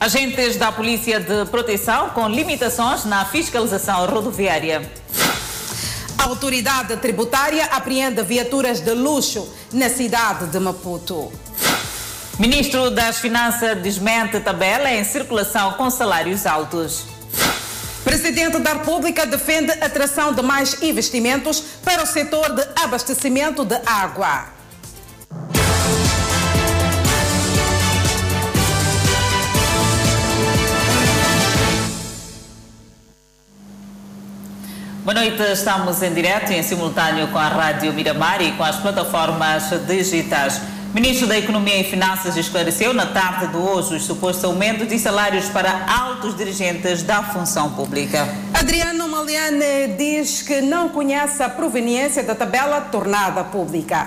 Agentes da Polícia de Proteção com limitações na fiscalização rodoviária. A autoridade tributária apreende viaturas de luxo na cidade de Maputo. Ministro das Finanças desmente tabela em circulação com salários altos. Presidente da República defende atração de mais investimentos para o setor de abastecimento de água. Boa noite, estamos em direto e em simultâneo com a Rádio Miramar e com as plataformas digitais. O Ministro da Economia e Finanças esclareceu na tarde de hoje o suposto aumento de salários para altos dirigentes da função pública. Adriano Maliane diz que não conhece a proveniência da tabela tornada pública.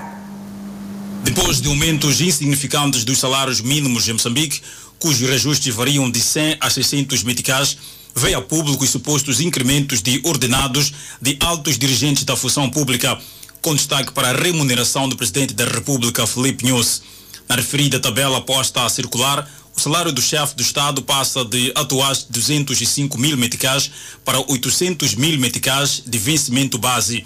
Depois de aumentos insignificantes dos salários mínimos em Moçambique, cujos reajustes variam de 100 a 600 meticais, veio a público os supostos incrementos de ordenados de altos dirigentes da função pública, com destaque para a remuneração do Presidente da República, Felipe Nunes. Na referida tabela posta a circular, o salário do chefe do Estado passa de atuais 205 mil meticais para 800 mil meticais de vencimento base.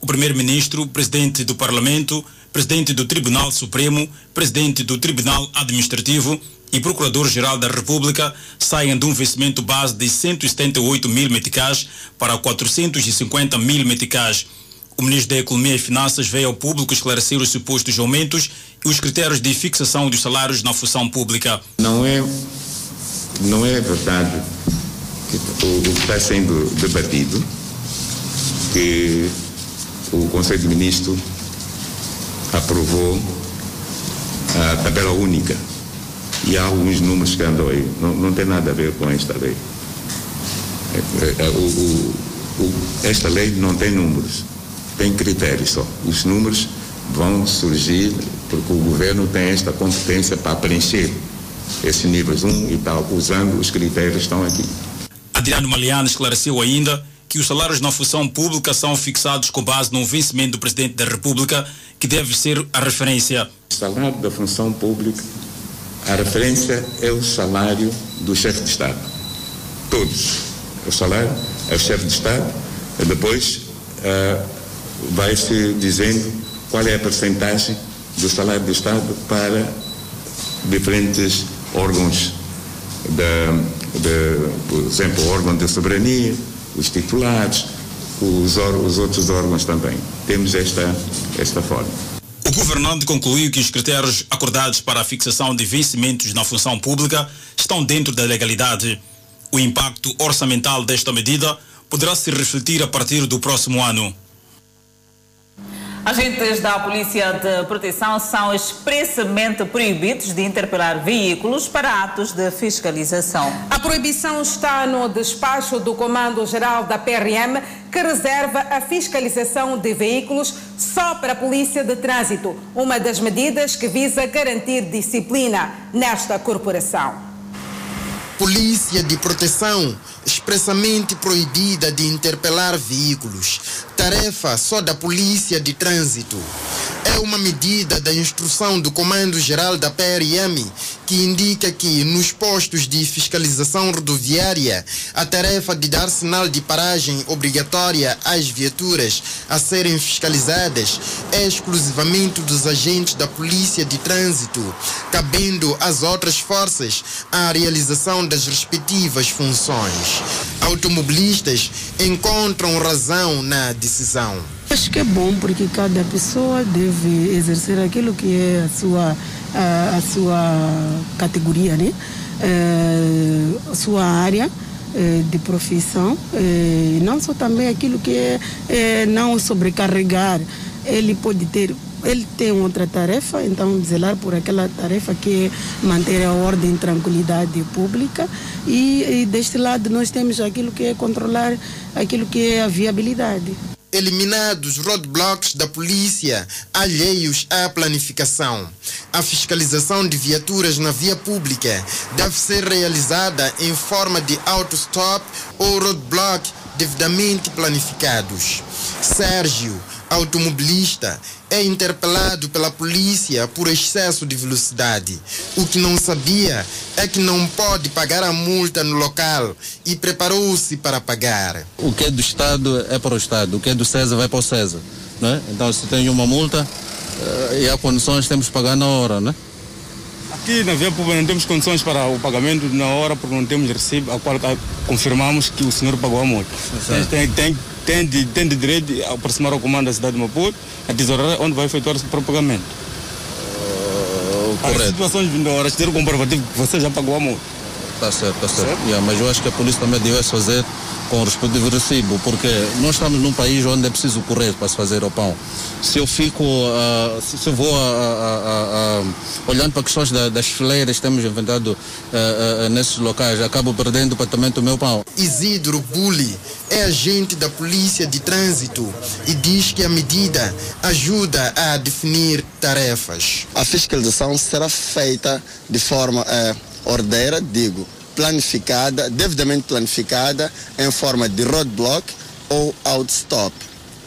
O Primeiro-Ministro, Presidente do Parlamento, Presidente do Tribunal Supremo, Presidente do Tribunal Administrativo e Procurador-Geral da República saem de um vencimento base de 178 mil meticais para 450 mil meticais. O Ministro da Economia e Finanças veio ao público esclarecer os supostos aumentos e os critérios de fixação dos salários na função pública. Não é, não é verdade que o, o que está sendo debatido que o Conselho de Ministros aprovou a tabela única e há alguns números que andam aí. Não, não tem nada a ver com esta lei. É, é, o, o, o, esta lei não tem números, tem critérios só. Os números vão surgir porque o governo tem esta competência para preencher esses níveis 1 e tal, usando os critérios que estão aqui. Adriano Maliano esclareceu ainda que os salários na função pública são fixados com base no vencimento do Presidente da República, que deve ser a referência. O salário da função pública a referência é o salário do chefe de Estado. Todos. O salário é o chefe de Estado. E depois uh, vai-se dizendo qual é a percentagem do salário do Estado para diferentes órgãos, da, de, por exemplo, o órgão de soberania, os titulares, os, os outros órgãos também. Temos esta, esta forma. O governante concluiu que os critérios acordados para a fixação de vencimentos na função pública estão dentro da legalidade. O impacto orçamental desta medida poderá se refletir a partir do próximo ano. Agentes da Polícia de Proteção são expressamente proibidos de interpelar veículos para atos de fiscalização. A proibição está no despacho do Comando-Geral da PRM, que reserva a fiscalização de veículos só para a Polícia de Trânsito, uma das medidas que visa garantir disciplina nesta corporação. Polícia de Proteção expressamente proibida de interpelar veículos. Tarefa só da Polícia de Trânsito. É uma medida da instrução do Comando-Geral da PRM que indica que nos postos de fiscalização rodoviária a tarefa de dar sinal de paragem obrigatória às viaturas a serem fiscalizadas é exclusivamente dos agentes da Polícia de Trânsito, cabendo às outras forças a realização das respectivas funções. Automobilistas encontram razão na decisão. Acho que é bom porque cada pessoa deve exercer aquilo que é a sua, a, a sua categoria, né? É, a sua área é, de profissão, é, não só também aquilo que é, é não sobrecarregar. Ele pode ter ele tem outra tarefa, então zelar por aquela tarefa que é manter a ordem e tranquilidade pública e, e deste lado nós temos aquilo que é controlar aquilo que é a viabilidade eliminados roadblocks da polícia alheios à planificação. A fiscalização de viaturas na via pública deve ser realizada em forma de auto-stop ou roadblock devidamente planificados. Sérgio automobilista é interpelado pela polícia por excesso de velocidade. O que não sabia é que não pode pagar a multa no local e preparou-se para pagar. O que é do Estado é para o Estado, o que é do César vai para o César. Né? Então, se tem uma multa uh, e há condições, temos que pagar na hora. Né? Aqui na Via Pública não temos condições para o pagamento na hora porque não temos recibo a qual confirmamos que o senhor pagou a multa. Tem, tem, tem, de, tem de direito de aproximar ao comando da cidade de Maputo, a tesouraria onde vai efetuar o pagamento. Uh, As situações vindouras, ter o comprovativo que você já pagou a multa. Tá certo, tá certo. certo? Yeah, mas eu acho que a polícia também deve fazer com o respectivo recibo, porque nós estamos num país onde é preciso correr para se fazer o pão. Se eu fico, uh, se, se, eu vou uh, uh, olhando para questões da, das fileiras que temos inventado nesses locais, acabo perdendo praticamente o meu pão. Isidro Bulli é agente da Polícia de Trânsito e diz que a medida ajuda a definir tarefas. A fiscalização será feita de forma ordeira, digo, planificada, devidamente planificada, em forma de roadblock ou outstop,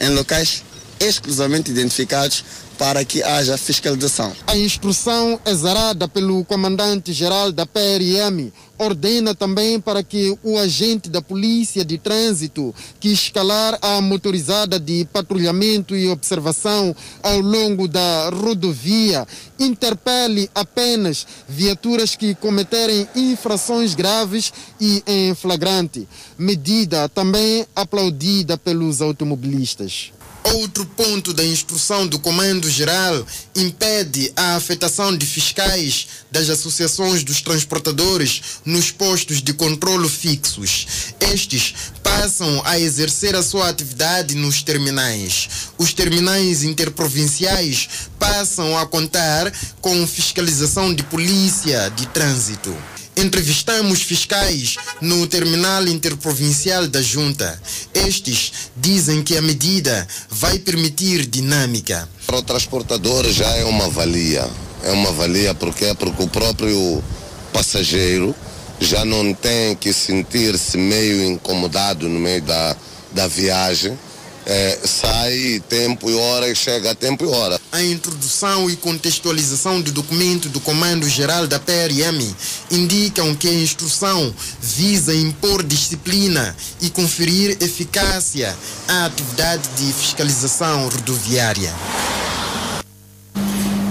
em locais exclusivamente identificados para que haja fiscalização. A instrução exarada pelo comandante-geral da PRM ordena também para que o agente da Polícia de Trânsito que escalar a motorizada de patrulhamento e observação ao longo da rodovia interpele apenas viaturas que cometerem infrações graves e em flagrante, medida também aplaudida pelos automobilistas. Outro ponto da instrução do Comando-Geral impede a afetação de fiscais das associações dos transportadores nos postos de controlo fixos. Estes passam a exercer a sua atividade nos terminais. Os terminais interprovinciais passam a contar com fiscalização de polícia de trânsito. Entrevistamos fiscais no terminal interprovincial da Junta. Estes dizem que a medida vai permitir dinâmica. Para o transportador já é uma valia. É uma valia porque porque o próprio passageiro já não tem que sentir-se meio incomodado no meio da, da viagem é, sai tempo e hora e chega tempo e hora. A introdução e contextualização do documento do Comando-Geral da PRM indicam que a instrução visa impor disciplina e conferir eficácia à atividade de fiscalização rodoviária.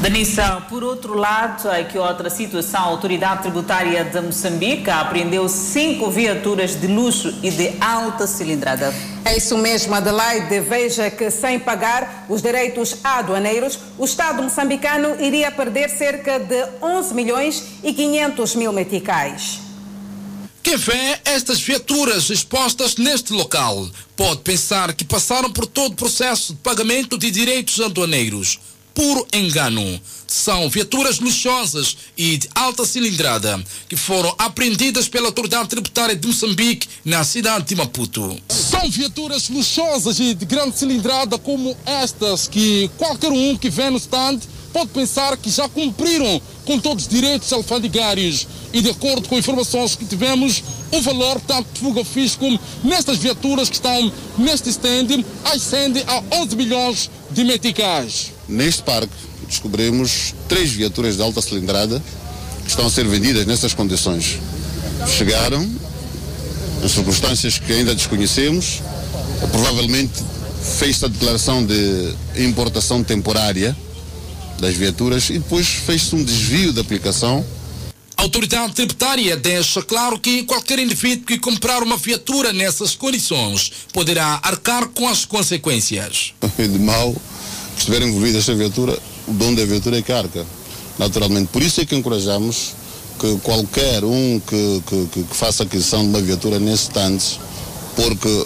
Danissa, por outro lado, aqui outra situação, a autoridade tributária de Moçambique apreendeu cinco viaturas de luxo e de alta cilindrada. É isso mesmo, Adelaide. Veja que sem pagar os direitos aduaneiros, o Estado moçambicano iria perder cerca de 11 milhões e 500 mil meticais. Quem vê estas viaturas expostas neste local pode pensar que passaram por todo o processo de pagamento de direitos aduaneiros puro engano. São viaturas luxuosas e de alta cilindrada que foram apreendidas pela autoridade tributária de Moçambique na cidade de Maputo. São viaturas luxuosas e de grande cilindrada como estas que qualquer um que vê no stand pode pensar que já cumpriram com todos os direitos alfandegários e de acordo com informações que tivemos, o valor tanto de fuga fisco nestas viaturas que estão neste stand ascende a 11 milhões de meticais. Neste parque descobrimos três viaturas de alta cilindrada que estão a ser vendidas nessas condições. Chegaram em circunstâncias que ainda desconhecemos, provavelmente fez a declaração de importação temporária das viaturas e depois fez-se um desvio da aplicação. A autoridade tributária deixa claro que qualquer indivíduo que comprar uma viatura nessas condições poderá arcar com as consequências. De mal estiver envolvida esta viatura, o dono da viatura é que arca, naturalmente. Por isso é que encorajamos que qualquer um que, que, que faça aquisição de uma viatura nesse stands, porque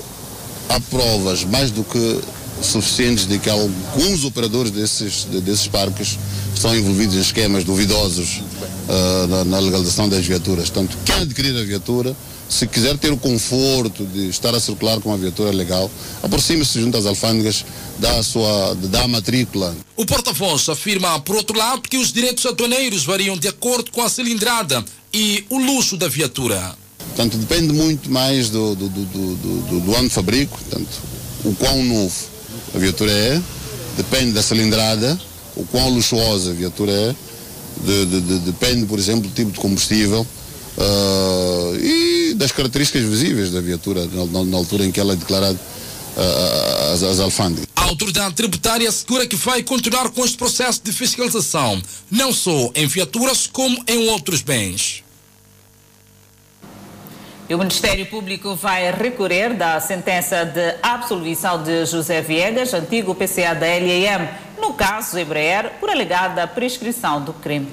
há provas mais do que suficientes de que alguns operadores desses, desses parques estão envolvidos em esquemas duvidosos uh, na, na legalização das viaturas. Portanto, quem adquirir a viatura se quiser ter o conforto de estar a circular com uma viatura legal, aproxime-se junto às alfândegas da sua da matrícula. O porta-voz afirma, por outro lado, que os direitos aduaneiros variam de acordo com a cilindrada e o luxo da viatura. Portanto, depende muito mais do, do, do, do, do ano de fabrico, portanto, o quão novo. a viatura é, depende da cilindrada, o quão luxuosa a viatura é, de, de, de, depende, por exemplo, do tipo de combustível uh, e das características visíveis da viatura na, na altura em que ela é declarada uh, às, às alfândegas. A autoridade tributária assegura que vai continuar com este processo de fiscalização, não só em viaturas como em outros bens. O Ministério Público vai recorrer da sentença de absolvição de José Viegas, antigo PCA da LAM, no caso Embraer, por alegada prescrição do crime.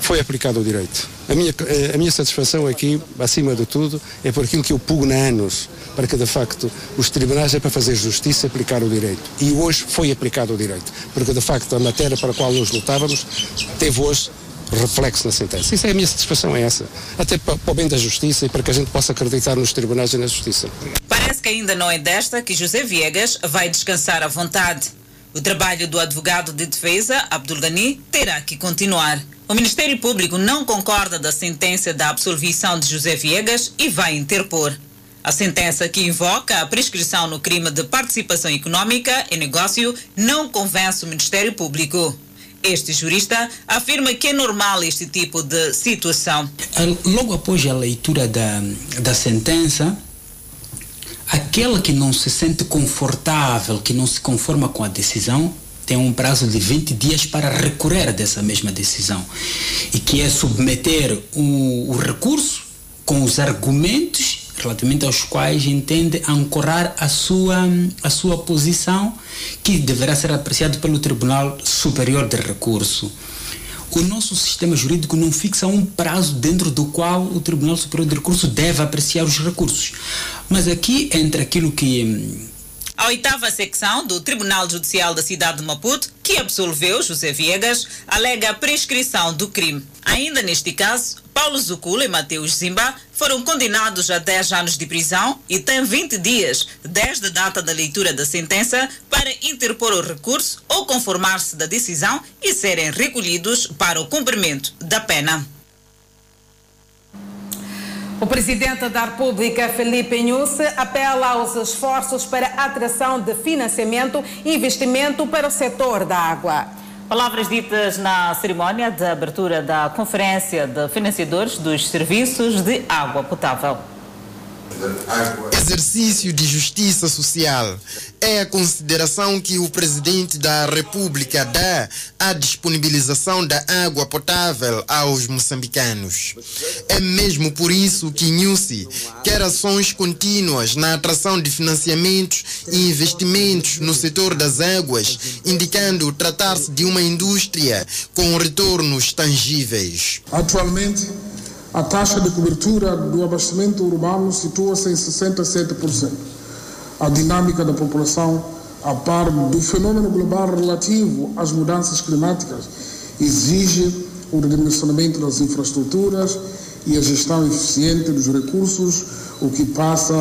Foi aplicado o direito. A minha, a minha satisfação aqui, acima de tudo, é por aquilo que eu pugno há anos, para que de facto os tribunais é para fazer justiça e aplicar o direito. E hoje foi aplicado o direito, porque de facto a matéria para a qual nós lutávamos teve hoje reflexo na sentença. Isso é a minha satisfação, é essa. Até para, para o bem da justiça e para que a gente possa acreditar nos tribunais e na justiça. Parece que ainda não é desta que José Viegas vai descansar à vontade. O trabalho do advogado de defesa, Abdul Ghani, terá que continuar. O Ministério Público não concorda da sentença da absolvição de José Viegas e vai interpor. A sentença que invoca a prescrição no crime de participação econômica em negócio não convence o Ministério Público. Este jurista afirma que é normal este tipo de situação. Logo após a leitura da, da sentença, aquele que não se sente confortável, que não se conforma com a decisão, tem um prazo de 20 dias para recorrer dessa mesma decisão e que é submeter o, o recurso com os argumentos relativamente aos quais entende ancorar a sua, a sua posição, que deverá ser apreciado pelo Tribunal Superior de Recurso. O nosso sistema jurídico não fixa um prazo dentro do qual o Tribunal Superior de Recurso deve apreciar os recursos. Mas aqui, entre aquilo que a oitava secção do Tribunal Judicial da cidade de Maputo, que absolveu José Viegas, alega a prescrição do crime. Ainda neste caso, Paulo Zucula e Mateus Zimba foram condenados a 10 anos de prisão e têm 20 dias desde a data da leitura da sentença para interpor o recurso ou conformar-se da decisão e serem recolhidos para o cumprimento da pena. O presidente da República, Felipe Nusse, apela aos esforços para a atração de financiamento e investimento para o setor da água. Palavras ditas na cerimónia de abertura da Conferência de Financiadores dos Serviços de Água Potável. Exercício de justiça social é a consideração que o presidente da República dá à disponibilização da água potável aos moçambicanos. É mesmo por isso que Nhusi quer ações contínuas na atração de financiamentos e investimentos no setor das águas, indicando tratar-se de uma indústria com retornos tangíveis. Atualmente, a taxa de cobertura do abastecimento urbano situa-se em 67%. A dinâmica da população, a par do fenômeno global relativo às mudanças climáticas, exige o redimensionamento das infraestruturas e a gestão eficiente dos recursos, o que passa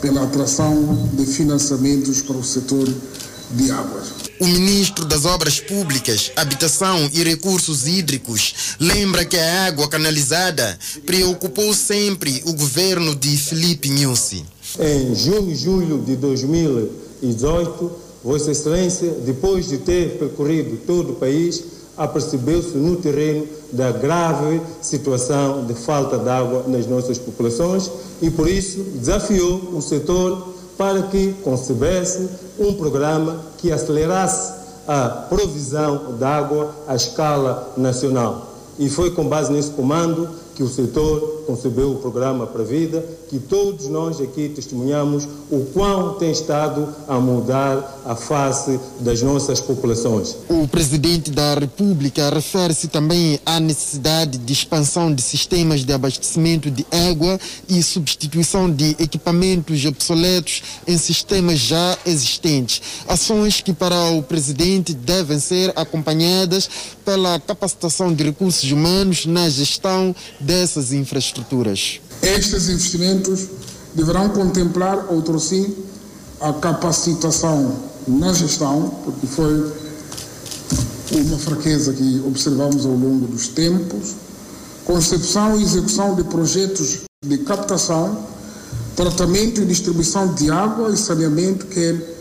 pela atração de financiamentos para o setor de águas. O ministro das Obras Públicas, Habitação e Recursos Hídricos lembra que a água canalizada preocupou sempre o governo de Felipe Nhusi. Em junho e julho de 2018, Vossa Excelência, depois de ter percorrido todo o país, apercebeu-se no terreno da grave situação de falta de água nas nossas populações e, por isso, desafiou o setor para que concebesse um programa que acelerasse a provisão de água à escala nacional. E foi com base nesse comando que o setor concebeu o programa para a vida, que todos nós aqui testemunhamos o quão tem estado a mudar a face das nossas populações. O presidente da República refere-se também à necessidade de expansão de sistemas de abastecimento de água e substituição de equipamentos obsoletos em sistemas já existentes. Ações que, para o presidente, devem ser acompanhadas pela capacitação de recursos humanos na gestão dessas infraestruturas. Estes investimentos deverão contemplar, outro sim, a capacitação na gestão, porque foi uma fraqueza que observamos ao longo dos tempos, concepção e execução de projetos de captação, tratamento e distribuição de água e saneamento, quer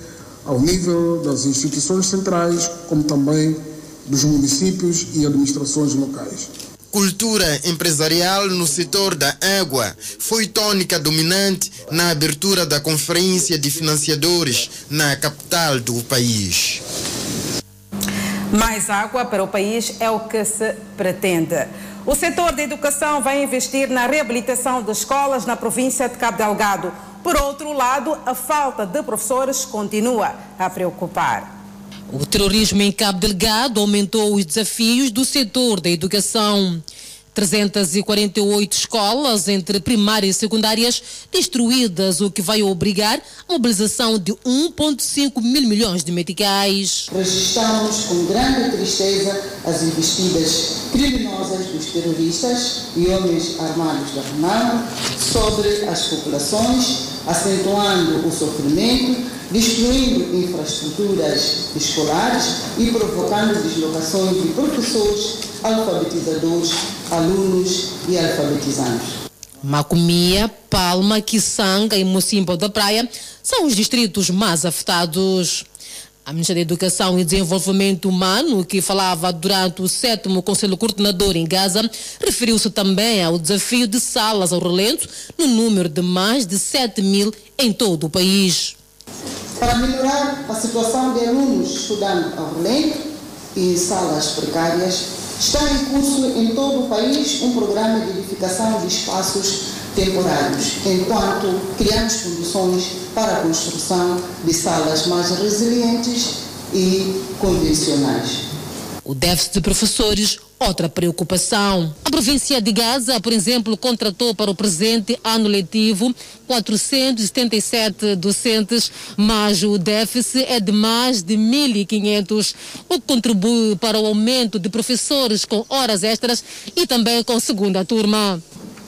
ao nível das instituições centrais, como também dos municípios e administrações locais. Cultura empresarial no setor da água foi tônica dominante na abertura da Conferência de Financiadores na capital do país. Mais água para o país é o que se pretende. O setor da educação vai investir na reabilitação de escolas na província de Cabo Delgado. Por outro lado, a falta de professores continua a preocupar. O terrorismo em Cabo Delgado aumentou os desafios do setor da educação. 348 escolas, entre primárias e secundárias, destruídas, o que vai obrigar a mobilização de 1,5 mil milhões de meticais. Registramos com grande tristeza as investidas criminosas dos terroristas e homens armados da Renamo sobre as populações, acentuando o sofrimento, destruindo infraestruturas escolares e provocando deslocações de professores, alfabetizadores, alunos e alfabetizandos. Macomia, Palma, Quissanga e Mocimbo da Praia são os distritos mais afetados. A Ministra da Educação e Desenvolvimento Humano, que falava durante o sétimo Conselho Coordenador em Gaza, referiu-se também ao desafio de salas ao relento, no número de mais de 7 mil em todo o país. Para melhorar a situação de alunos estudando ao relento e em salas precárias, está em curso em todo o país um programa de edificação de espaços temporários, enquanto criamos condições para a construção de salas mais resilientes e convencionais. O déficit de professores, outra preocupação. A província de Gaza, por exemplo, contratou para o presente ano letivo 477 docentes, mas o déficit é de mais de 1.500, o que contribui para o aumento de professores com horas extras e também com segunda turma.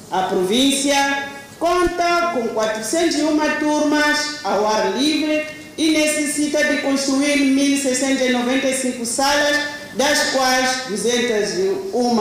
A província conta com 401 turmas ao ar livre e necessita de construir 1.695 salas das quais 201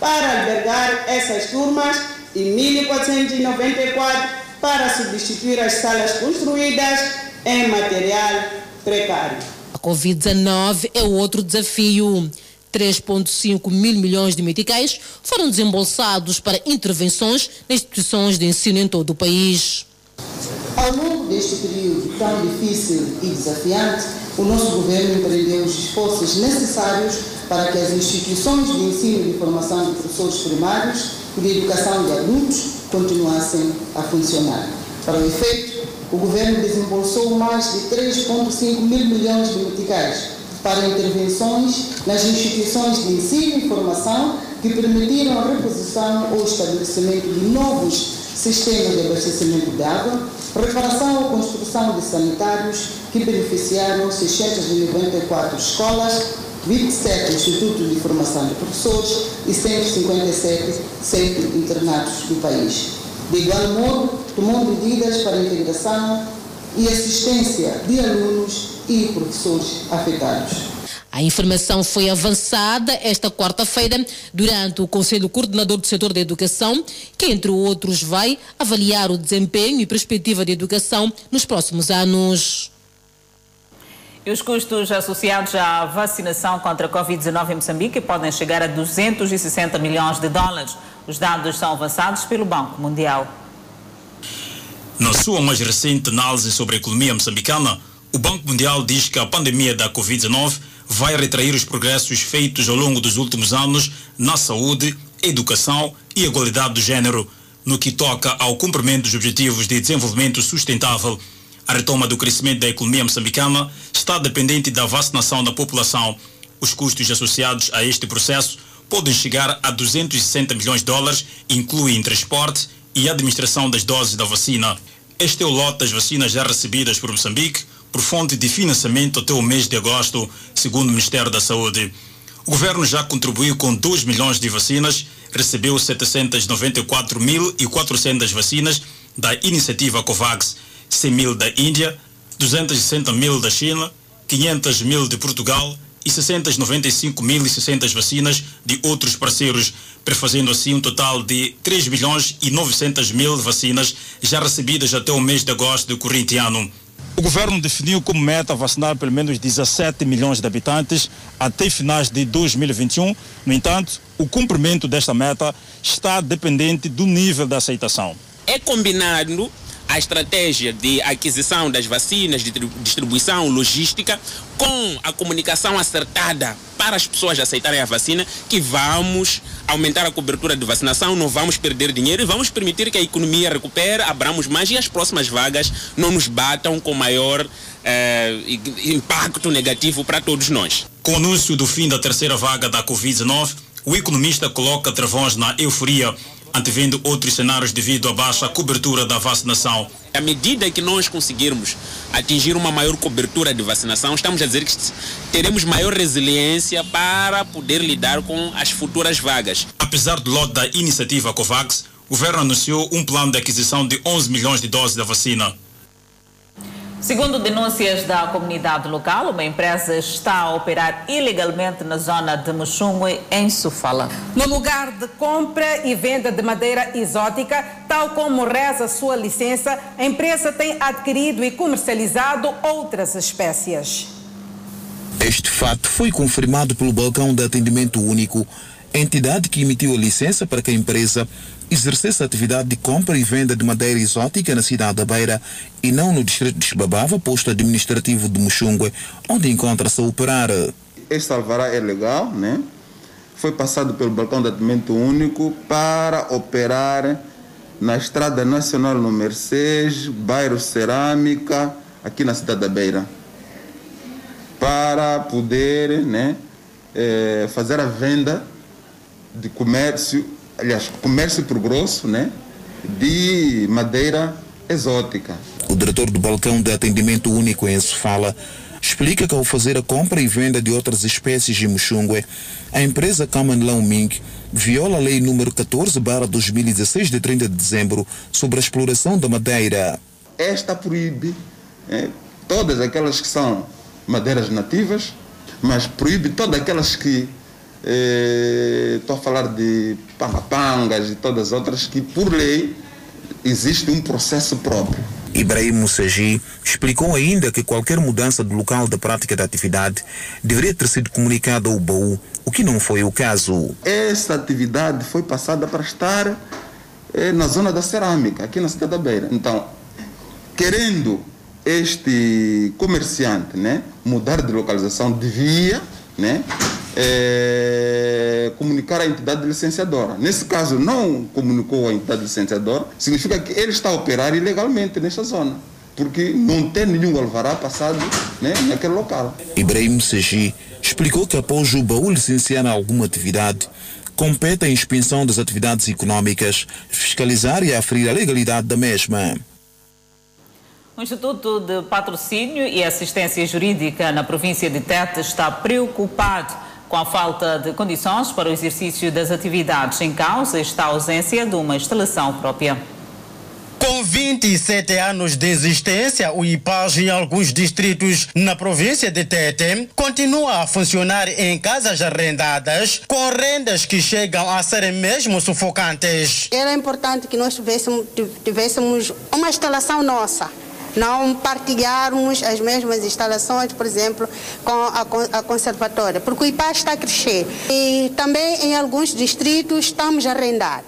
para albergar essas turmas e 1.494 para substituir as salas construídas em material precário. A Covid-19 é outro desafio. 3,5 mil milhões de meticais foram desembolsados para intervenções nas instituições de ensino em todo o país. Ao longo deste período tão difícil e desafiante, o nosso governo empreendeu os esforços necessários para que as instituições de ensino e formação de professores primários e de educação de adultos continuassem a funcionar. Para o efeito, o governo desembolsou mais de 3,5 mil milhões de meticais para intervenções nas instituições de ensino e formação que permitiram a reposição ou estabelecimento de novos sistemas de abastecimento de água, reparação ou construção de sanitários que beneficiaram 694 escolas, 27 institutos de formação de professores e 157 centros internatos do país. De igual modo, tomou medidas para a integração e assistência de alunos e professores afetados. A informação foi avançada esta quarta-feira durante o Conselho Coordenador do Setor da Educação, que, entre outros, vai avaliar o desempenho e perspectiva de educação nos próximos anos. E os custos associados à vacinação contra a Covid-19 em Moçambique podem chegar a 260 milhões de dólares. Os dados são avançados pelo Banco Mundial. Na sua mais recente análise sobre a economia moçambicana, o Banco Mundial diz que a pandemia da Covid-19 vai retrair os progressos feitos ao longo dos últimos anos na saúde, educação e igualdade do género, no que toca ao cumprimento dos objetivos de desenvolvimento sustentável. A retoma do crescimento da economia moçambicana está dependente da vacinação da população. Os custos associados a este processo podem chegar a 260 milhões de dólares, incluem transporte e administração das doses da vacina. Este é o lote das vacinas já recebidas por Moçambique por fonte de financiamento até o mês de agosto, segundo o Ministério da Saúde. O governo já contribuiu com 2 milhões de vacinas, recebeu 794.400 vacinas da iniciativa COVAX, 100 mil da Índia, 260 mil da China, 500 mil de Portugal e 695.600 vacinas de outros parceiros, prefazendo assim um total de 3 milhões e 900 mil vacinas já recebidas até o mês de agosto do corrente ano. O governo definiu como meta vacinar pelo menos 17 milhões de habitantes até finais de 2021. No entanto, o cumprimento desta meta está dependente do nível de aceitação. É combinado a estratégia de aquisição das vacinas, de distribuição, logística, com a comunicação acertada para as pessoas aceitarem a vacina, que vamos aumentar a cobertura de vacinação, não vamos perder dinheiro e vamos permitir que a economia recupere, abramos mais e as próximas vagas não nos batam com maior eh, impacto negativo para todos nós. Com o anúncio do fim da terceira vaga da Covid-19, o economista coloca travões na euforia antevendo outros cenários devido à baixa cobertura da vacinação. À medida que nós conseguirmos atingir uma maior cobertura de vacinação, estamos a dizer que teremos maior resiliência para poder lidar com as futuras vagas. Apesar do lote da iniciativa COVAX, o governo anunciou um plano de aquisição de 11 milhões de doses da vacina. Segundo denúncias da comunidade local, uma empresa está a operar ilegalmente na zona de Muxungue, em Sofala. No lugar de compra e venda de madeira exótica, tal como reza sua licença, a empresa tem adquirido e comercializado outras espécies. Este fato foi confirmado pelo Balcão de Atendimento Único, entidade que emitiu a licença para que a empresa exercesse a atividade de compra e venda de madeira exótica na cidade da Beira e não no distrito de Xibabava, posto administrativo de Muxungue, onde encontra-se a operar. Este alvará é legal, né? Foi passado pelo balcão de atendimento único para operar na Estrada Nacional número 6, bairro Cerâmica, aqui na cidade da Beira. Para poder né, eh, fazer a venda de comércio aliás, comércio por grosso, né, de madeira exótica. O diretor do balcão de atendimento único em Sofala explica que ao fazer a compra e venda de outras espécies de muxungue, a empresa Kaman Ming viola a lei número 14 2016 de 30 de dezembro sobre a exploração da madeira. Esta proíbe é, todas aquelas que são madeiras nativas, mas proíbe todas aquelas que estou a falar de pangapangas e todas as outras que, por lei, existe um processo próprio. Ibrahim Moussagi explicou ainda que qualquer mudança do local da prática da atividade deveria ter sido comunicada ao BAU, o que não foi o caso. Essa atividade foi passada para estar eh, na zona da cerâmica, aqui na cidade da Beira. Então, querendo este comerciante né, mudar de localização, devia né, é, comunicar à entidade licenciadora. Nesse caso, não comunicou à entidade licenciadora, significa que ele está a operar ilegalmente nesta zona, porque não tem nenhum alvará passado né, naquele local. Ibrahim Seji explicou que após o baú licenciar alguma atividade, compete a inspeção das atividades econômicas, fiscalizar e aferir a legalidade da mesma. O Instituto de Patrocínio e Assistência Jurídica na província de Tete está preocupado com a falta de condições para o exercício das atividades em causa está a ausência de uma instalação própria. Com 27 anos de existência, o IPAG em alguns distritos na província de Tete continua a funcionar em casas arrendadas com rendas que chegam a serem mesmo sufocantes. Era importante que nós tivéssemos, tivéssemos uma instalação nossa não partilharmos as mesmas instalações, por exemplo, com a, a conservatória, porque o IPA está a crescer. E também em alguns distritos estamos a arrendar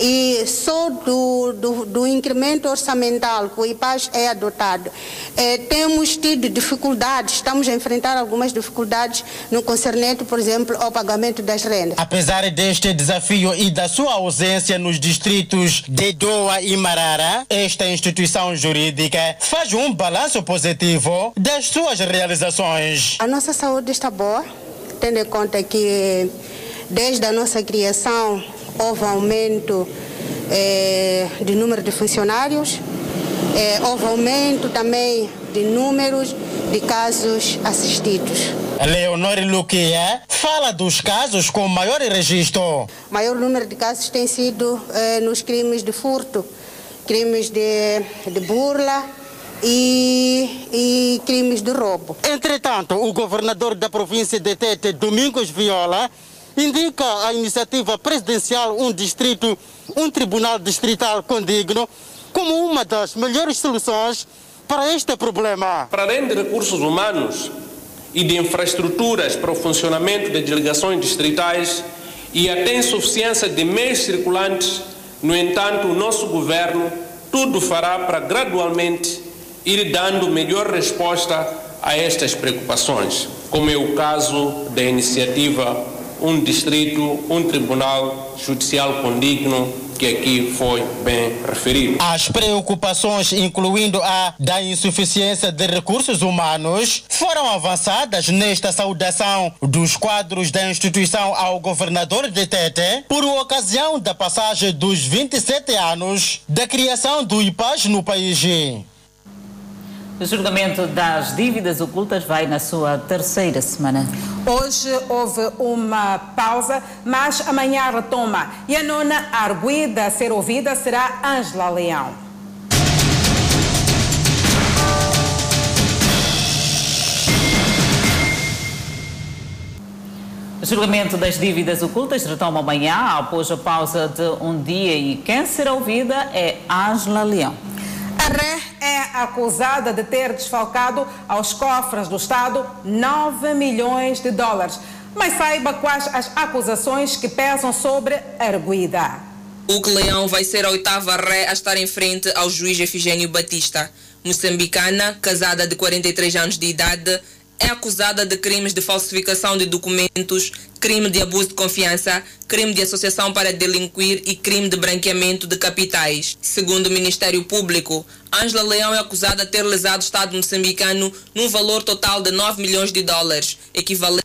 e só do, do, do, incremento orçamental que o IPAS é adotado, é, temos tido dificuldades, estamos a enfrentar algumas dificuldades no concernente, por exemplo, ao pagamento das rendas. Apesar deste desafio e da sua ausência nos distritos de Doa e Marara, esta instituição jurídica faz um balanço positivo das suas realizações. A nossa saúde está boa, tendo em conta que desde a nossa criação houve aumento eh, de número de funcionários, eh, houve aumento também de números de casos assistidos. Leonor Luquia fala dos casos com maior registro. O maior número de casos tem sido eh, nos crimes de furto, crimes de, de burla, e, e, crimes de roubo. Entretanto, o governador da província de Tete, Domingos Viola, indica a iniciativa presidencial Um Distrito, um Tribunal Distrital Condigno como uma das melhores soluções para este problema. Para além de recursos humanos e de infraestruturas para o funcionamento das delegações distritais e até insuficiência de meios circulantes, no entanto, o nosso governo tudo fará para gradualmente ir dando melhor resposta a estas preocupações, como é o caso da iniciativa Um Distrito, Um Tribunal Judicial Condigno, que aqui foi bem referido. As preocupações, incluindo a da insuficiência de recursos humanos, foram avançadas nesta saudação dos quadros da instituição ao governador de Tete por ocasião da passagem dos 27 anos da criação do IPAS no país. O julgamento das dívidas ocultas vai na sua terceira semana. Hoje houve uma pausa, mas amanhã retoma. E a nona arguida a ser ouvida será Ângela Leão. O julgamento das dívidas ocultas retoma amanhã, após a pausa de um dia. E quem será ouvida é Ângela Leão. A Ré é acusada de ter desfalcado aos cofres do Estado 9 milhões de dólares. Mas saiba quais as acusações que pesam sobre a arguida. Hugo Leão vai ser a oitava ré a estar em frente ao juiz Efigênio Batista. Moçambicana, casada de 43 anos de idade, é acusada de crimes de falsificação de documentos, crime de abuso de confiança, crime de associação para delinquir e crime de branqueamento de capitais. Segundo o Ministério Público, Ângela Leão é acusada de ter lesado o Estado moçambicano num valor total de 9 milhões de dólares, equivalente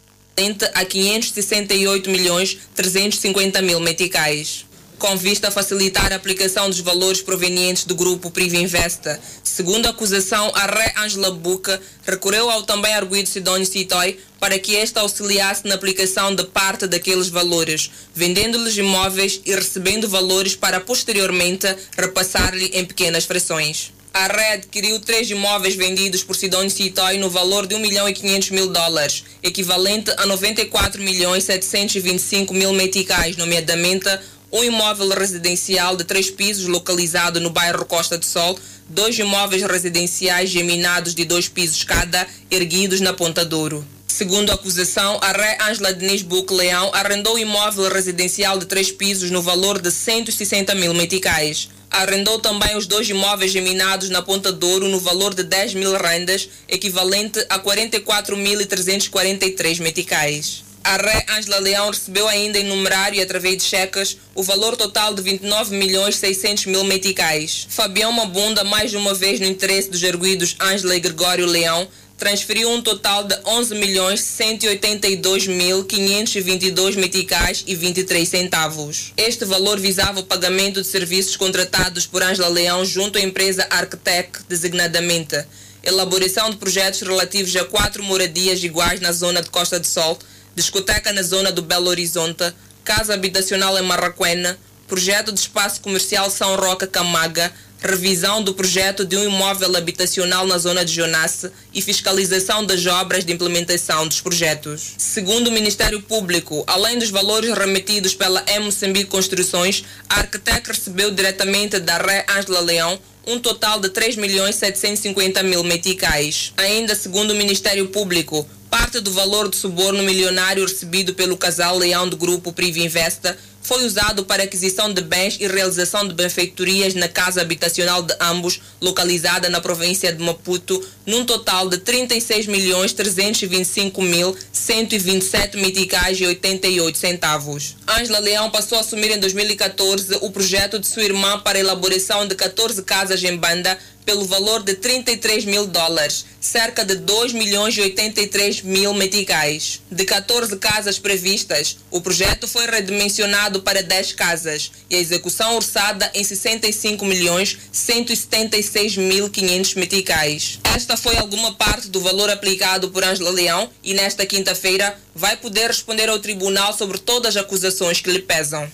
a 568 milhões 350 mil meticais com vista a facilitar a aplicação dos valores provenientes do grupo Privinvesta. Segundo a acusação, a Ré Angela Buca recorreu ao também arguido Sidónio Citoy para que este auxiliasse na aplicação de parte daqueles valores, vendendo-lhes imóveis e recebendo valores para posteriormente repassar-lhe em pequenas frações. A Ré adquiriu três imóveis vendidos por Sidónio Citoy no valor de 1 milhão e 500 mil dólares, equivalente a 94 milhões 725 mil meticais, nomeadamente um imóvel residencial de três pisos localizado no bairro Costa do Sol, dois imóveis residenciais geminados de dois pisos cada, erguidos na Ponta Douro. Segundo a acusação, a Ré Ângela Diniz Buque Leão arrendou imóvel residencial de três pisos no valor de 160 mil meticais. Arrendou também os dois imóveis geminados na Ponta Douro no valor de 10 mil rendas, equivalente a 44.343 meticais. A Ré Ângela Leão recebeu ainda em numerário e através de cheques o valor total de 29 milhões 600 mil meticais. Fabião Mabunda, mais uma vez no interesse dos erguidos Ângela e Gregório Leão, transferiu um total de 11 milhões 182 mil 522 meticais e 23 centavos. Este valor visava o pagamento de serviços contratados por Ângela Leão junto à empresa Arctec, designadamente elaboração de projetos relativos a quatro moradias iguais na zona de Costa do Sol, discoteca na zona do Belo Horizonte, casa habitacional em Marraquena, projeto de espaço comercial São Roca Camaga, revisão do projeto de um imóvel habitacional na zona de Jonasse e fiscalização das obras de implementação dos projetos. Segundo o Ministério Público, além dos valores remetidos pela Moçambique Construções, a Arquitec recebeu diretamente da Ré Ângela Leão um total de 3 milhões 750 mil meticais. Ainda segundo o Ministério Público, parte do valor do suborno milionário recebido pelo casal Leão do grupo Privinvesta foi usado para aquisição de bens e realização de benfeitorias na casa habitacional de ambos, localizada na província de Maputo, num total de 36 milhões 325 mil 127 meticais e 88 centavos. Ângela Leão passou a assumir em 2014 o projeto de sua irmã para a elaboração de 14 casas em banda pelo valor de 33 mil dólares, cerca de 2 milhões e 83 mil meticais. De 14 casas previstas, o projeto foi redimensionado para 10 casas e a execução orçada em 65 milhões 176 mil 500 meticais. Esta foi alguma parte do valor aplicado por Ângela Leão e nesta quinta-feira vai poder responder ao tribunal sobre todas as acusações que lhe pesam.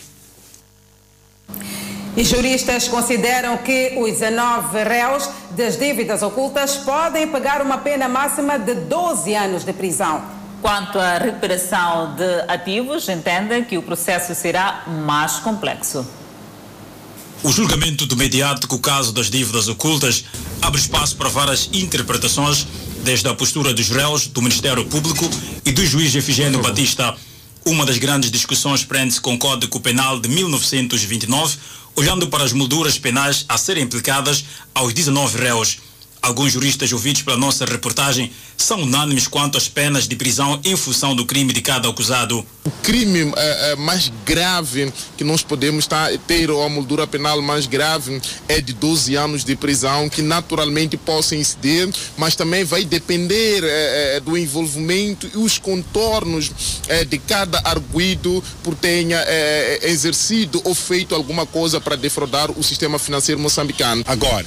E juristas consideram que os 19 réus das dívidas ocultas podem pagar uma pena máxima de 12 anos de prisão. Quanto à recuperação de ativos, entendem que o processo será mais complexo. O julgamento do mediático caso das dívidas ocultas abre espaço para várias interpretações, desde a postura dos réus, do Ministério Público e do juiz Efigênio Batista. Uma das grandes discussões prende-se com o Código Penal de 1929, olhando para as molduras penais a serem aplicadas aos 19 réus. Alguns juristas ouvidos pela nossa reportagem são unânimes quanto às penas de prisão em função do crime de cada acusado. O crime é, é, mais grave que nós podemos tá, ter, ou a moldura penal mais grave, é de 12 anos de prisão, que naturalmente possa incidir, mas também vai depender é, do envolvimento e os contornos de cada arguido por tenha exercido ou feito alguma coisa para defraudar o sistema financeiro moçambicano. Agora,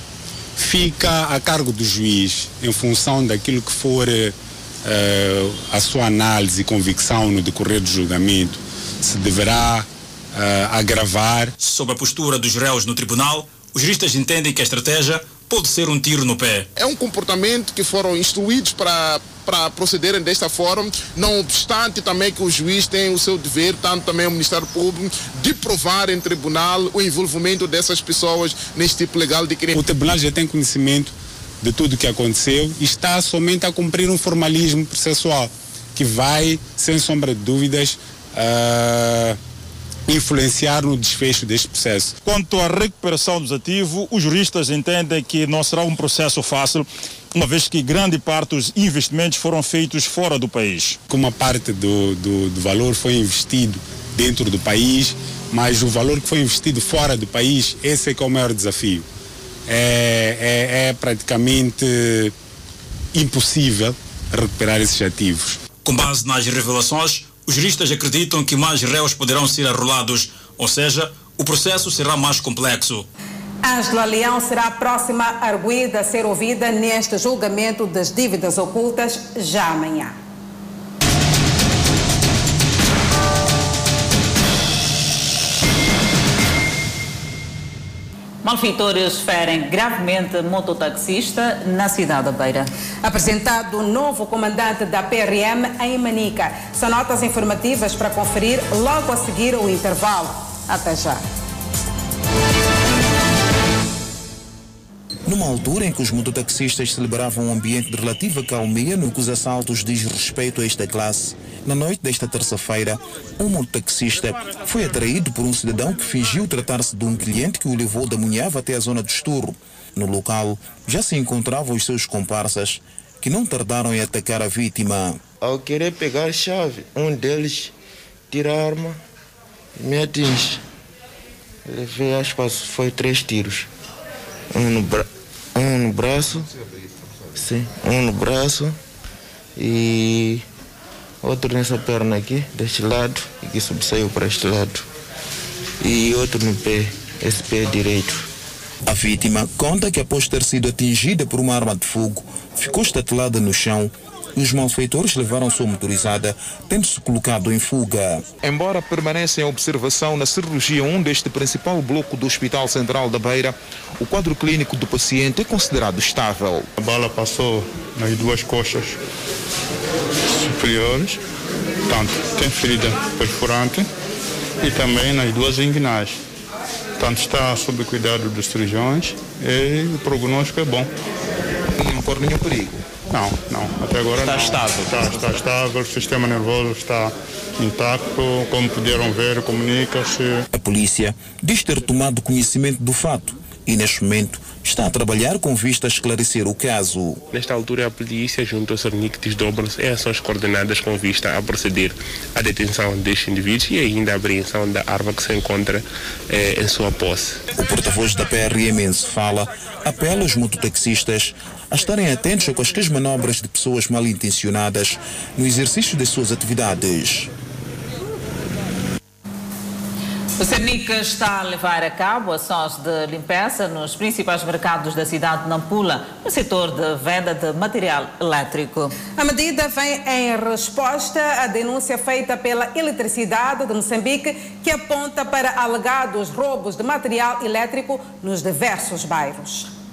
fica a cargo do juiz, em função daquilo que for uh, a sua análise e convicção no decorrer do julgamento, se deverá uh, agravar. Sob a postura dos réus no tribunal, os juristas entendem que a estratégia pode ser um tiro no pé. É um comportamento que foram instruídos para para procederem desta forma, não obstante também que o juiz tem o seu dever, tanto também o Ministério Público, de provar em tribunal o envolvimento dessas pessoas neste tipo legal de crime. O tribunal já tem conhecimento de tudo o que aconteceu e está somente a cumprir um formalismo processual que vai, sem sombra de dúvidas, uh, influenciar no desfecho deste processo. Quanto à recuperação dos ativos, os juristas entendem que não será um processo fácil, uma vez que grande parte dos investimentos foram feitos fora do país. Uma parte do, do, do valor foi investido dentro do país, mas o valor que foi investido fora do país, esse é que é o maior desafio. É, é, é praticamente impossível recuperar esses ativos. Com base nas revelações, os juristas acreditam que mais réus poderão ser arrolados, ou seja, o processo será mais complexo. Ângela Leão será a próxima arguida a ser ouvida neste julgamento das dívidas ocultas já amanhã. Malfeitores ferem gravemente mototaxista na cidade da Beira. Apresentado o novo comandante da PRM em Manica. São notas informativas para conferir logo a seguir o intervalo. Até já. Numa altura em que os mototaxistas celebravam um ambiente de relativa calmia no que os assaltos diz respeito a esta classe, na noite desta terça-feira, um mototaxista foi atraído por um cidadão que fingiu tratar-se de um cliente que o levou da Munhava até a zona do Esturro. No local, já se encontravam os seus comparsas, que não tardaram em atacar a vítima. Ao querer pegar chave, um deles tira a arma e me atinge. Levei, que foi três tiros. Um no, bra um no braço, sim, um no braço e outro nessa perna aqui, deste lado, e que subsaiu para este lado. E outro no pé, esse pé direito. A vítima conta que após ter sido atingida por uma arma de fogo, ficou estatelada no chão e os malfeitores levaram sua motorizada, tendo-se colocado em fuga. Embora permaneça em observação na cirurgia 1 deste principal bloco do Hospital Central da Beira, o quadro clínico do paciente é considerado estável. A bala passou nas duas coxas superiores, tanto tem ferida perfurante e também nas duas inguinais. Portanto, está sob cuidado dos cirurgiões e o prognóstico é bom. Não corre nenhum perigo? Não, não. Até agora está não. estável. Está, está estável, o sistema nervoso está intacto, como puderam ver, comunica-se. A polícia diz ter tomado conhecimento do fato e, neste momento, está a trabalhar com vista a esclarecer o caso. Nesta altura, a polícia, junto ao Cernic, desdobra-se em ações coordenadas com vista a proceder à detenção destes indivíduos e ainda à apreensão da arma que se encontra eh, em sua posse. O porta-voz da PRM se fala, apela aos mototaxistas a estarem atentos a quaisquer manobras de pessoas mal intencionadas no exercício das suas atividades. O Cernic está a levar a cabo ações de limpeza nos principais mercados da cidade de Nampula, no setor de venda de material elétrico. A medida vem em resposta à denúncia feita pela Eletricidade de Moçambique, que aponta para alegados roubos de material elétrico nos diversos bairros.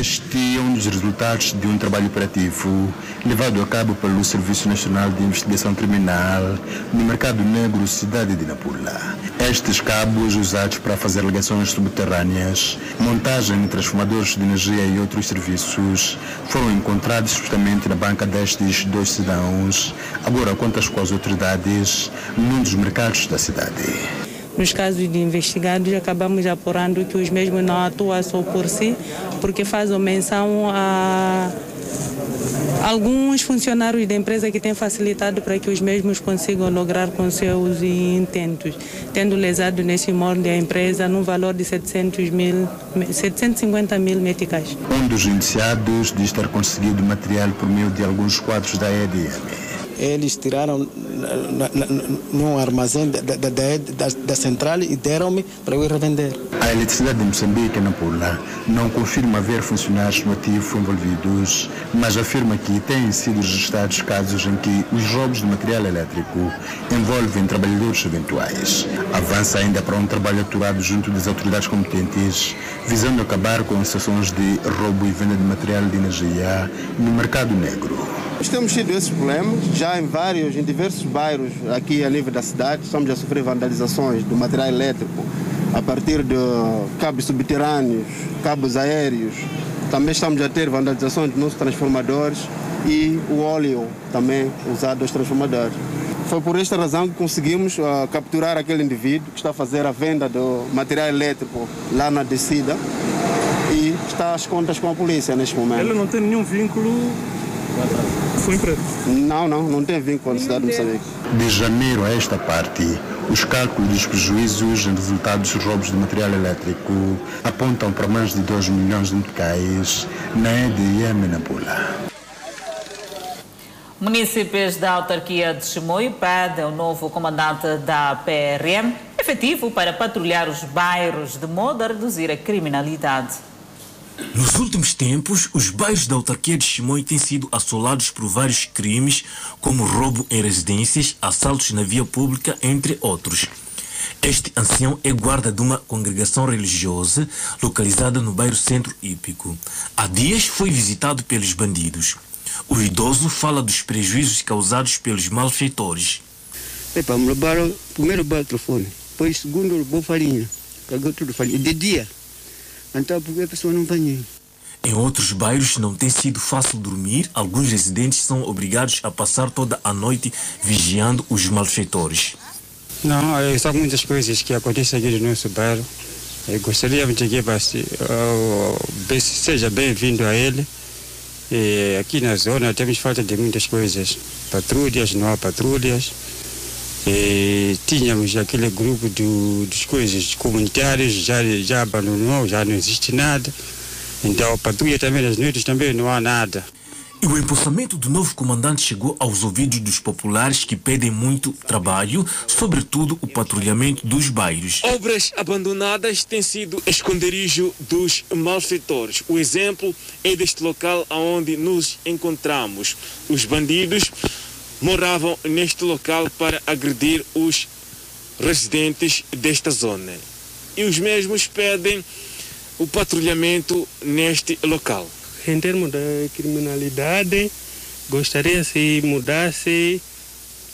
Este é um dos resultados de um trabalho operativo levado a cabo pelo Serviço Nacional de Investigação Criminal no mercado negro cidade de Nampula. Estes cabos usados para fazer ligações subterrâneas, montagem de transformadores de energia e outros serviços foram encontrados justamente na banca destes dois cidadãos, agora contas com as autoridades num dos mercados da cidade. Nos casos de investigados, acabamos apurando que os mesmos não atuam só por si, porque fazem menção a alguns funcionários da empresa que têm facilitado para que os mesmos consigam lograr com seus intentos, tendo lesado nesse molde a empresa no valor de 700 mil, 750 mil meticais. Um dos indiciados diz ter conseguido material por meio de alguns quadros da EDM eles tiraram num armazém da, da, da, da central e deram-me para eu ir revender. A eletricidade de Moçambique, na Pula, não confirma haver funcionários no ativo envolvidos, mas afirma que têm sido registrados casos em que os roubos de material elétrico envolvem trabalhadores eventuais. Avança ainda para um trabalho aturado junto das autoridades competentes, visando acabar com as ações de roubo e venda de material de energia no mercado negro. Temos tido esses problemas já em vários, em diversos bairros aqui a nível da cidade. Estamos a sofrer vandalizações do material elétrico a partir de cabos subterrâneos, cabos aéreos. Também estamos a ter vandalizações dos nossos transformadores e o óleo também usado aos transformadores. Foi por esta razão que conseguimos uh, capturar aquele indivíduo que está a fazer a venda do material elétrico lá na descida e está às contas com a polícia neste momento. Ele não tem nenhum vínculo foi emprego? Não, não, não tem vínculo com a cidade de Moçambique. De janeiro a esta parte, os cálculos dos prejuízos em resultado dos roubos de material elétrico apontam para mais de 2 milhões de meticais na EDM na Pula. Municípios da autarquia de Chimoio pedem ao novo comandante da PRM efetivo para patrulhar os bairros de modo a reduzir a criminalidade. Nos últimos tempos, os bairros da autarquia de Chimoio têm sido assolados por vários crimes, como roubo em residências, assaltos na via pública, entre outros. Este ancião é guarda de uma congregação religiosa localizada no bairro Centro Hípico. Há dias foi visitado pelos bandidos. O idoso fala dos prejuízos causados pelos malfeitores. Epa, me roubaram primeiro o telefone, depois segundo roubou farinha, pegou tudo farinha, de dia. Então, porque a pessoa não tem Em outros bairros não tem sido fácil dormir. Alguns residentes são obrigados a passar toda a noite vigiando os malfeitores. Não, é, são muitas coisas que acontecem aqui no nosso bairro. Eu gostaria de que uh, seja bem-vindo a ele. E aqui na zona temos falta de muitas coisas. Patrulhas, não há patrulhas. E tínhamos aquele grupo do, dos coisas comunitárias, já, já abandonou, já não existe nada. Então patrulha também nas noites também não há nada. E o empossamento do novo comandante chegou aos ouvidos dos populares que pedem muito trabalho, sobretudo o patrulhamento dos bairros. Obras abandonadas têm sido esconderijo dos malfeitores. O exemplo é deste local onde nos encontramos. Os bandidos moravam neste local para agredir os residentes desta zona. E os mesmos pedem o patrulhamento neste local. Em termos da criminalidade, gostaria se mudasse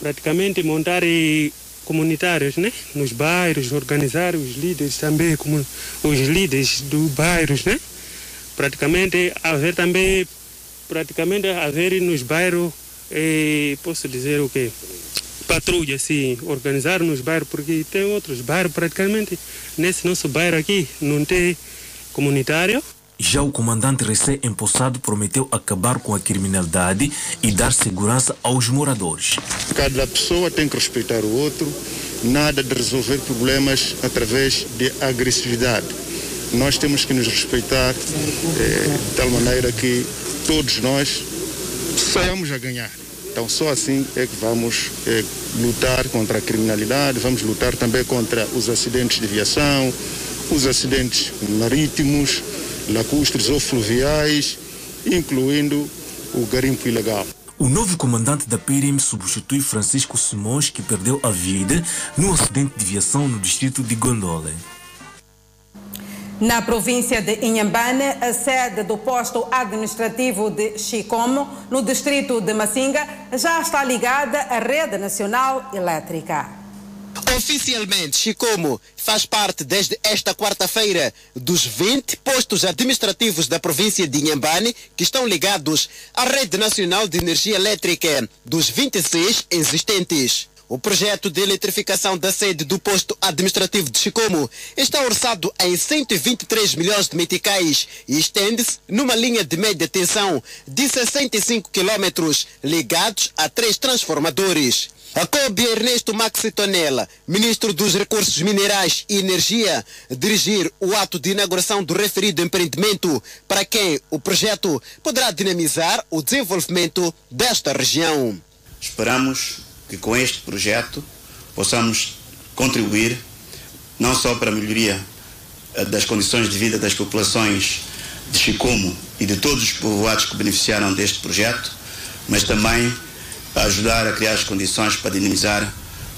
praticamente montar comunitários, né? Nos bairros, organizar os líderes também, como os líderes dos bairros, né? Praticamente haver também, praticamente haver nos bairros e posso dizer o quê? Patrulha, sim, organizar nos bairros, porque tem outros bairros praticamente. Nesse nosso bairro aqui não tem comunitário. Já o comandante recém-empossado prometeu acabar com a criminalidade e dar segurança aos moradores. Cada pessoa tem que respeitar o outro, nada de resolver problemas através de agressividade. Nós temos que nos respeitar eh, de tal maneira que todos nós saiamos a ganhar. Então, só assim é que vamos é, lutar contra a criminalidade, vamos lutar também contra os acidentes de viação, os acidentes marítimos, lacustres ou fluviais, incluindo o garimpo ilegal. O novo comandante da PRM substitui Francisco Simões, que perdeu a vida no acidente de viação no distrito de Gondola. Na província de Inhambane, a sede do posto administrativo de Chicomo, no distrito de Massinga, já está ligada à rede nacional elétrica. Oficialmente, Chicomo faz parte desde esta quarta-feira dos 20 postos administrativos da província de Inhambane que estão ligados à rede nacional de energia elétrica dos 26 existentes. O projeto de eletrificação da sede do posto administrativo de Chicomo está orçado em 123 milhões de meticais e estende-se numa linha de média tensão de 65 quilômetros ligados a três transformadores. Acoube Ernesto Maxi Tonella, ministro dos Recursos Minerais e Energia, dirigir o ato de inauguração do referido empreendimento, para quem o projeto poderá dinamizar o desenvolvimento desta região. Esperamos que com este projeto possamos contribuir não só para a melhoria das condições de vida das populações de Chicomo e de todos os povoados que beneficiaram deste projeto, mas também ajudar a criar as condições para dinamizar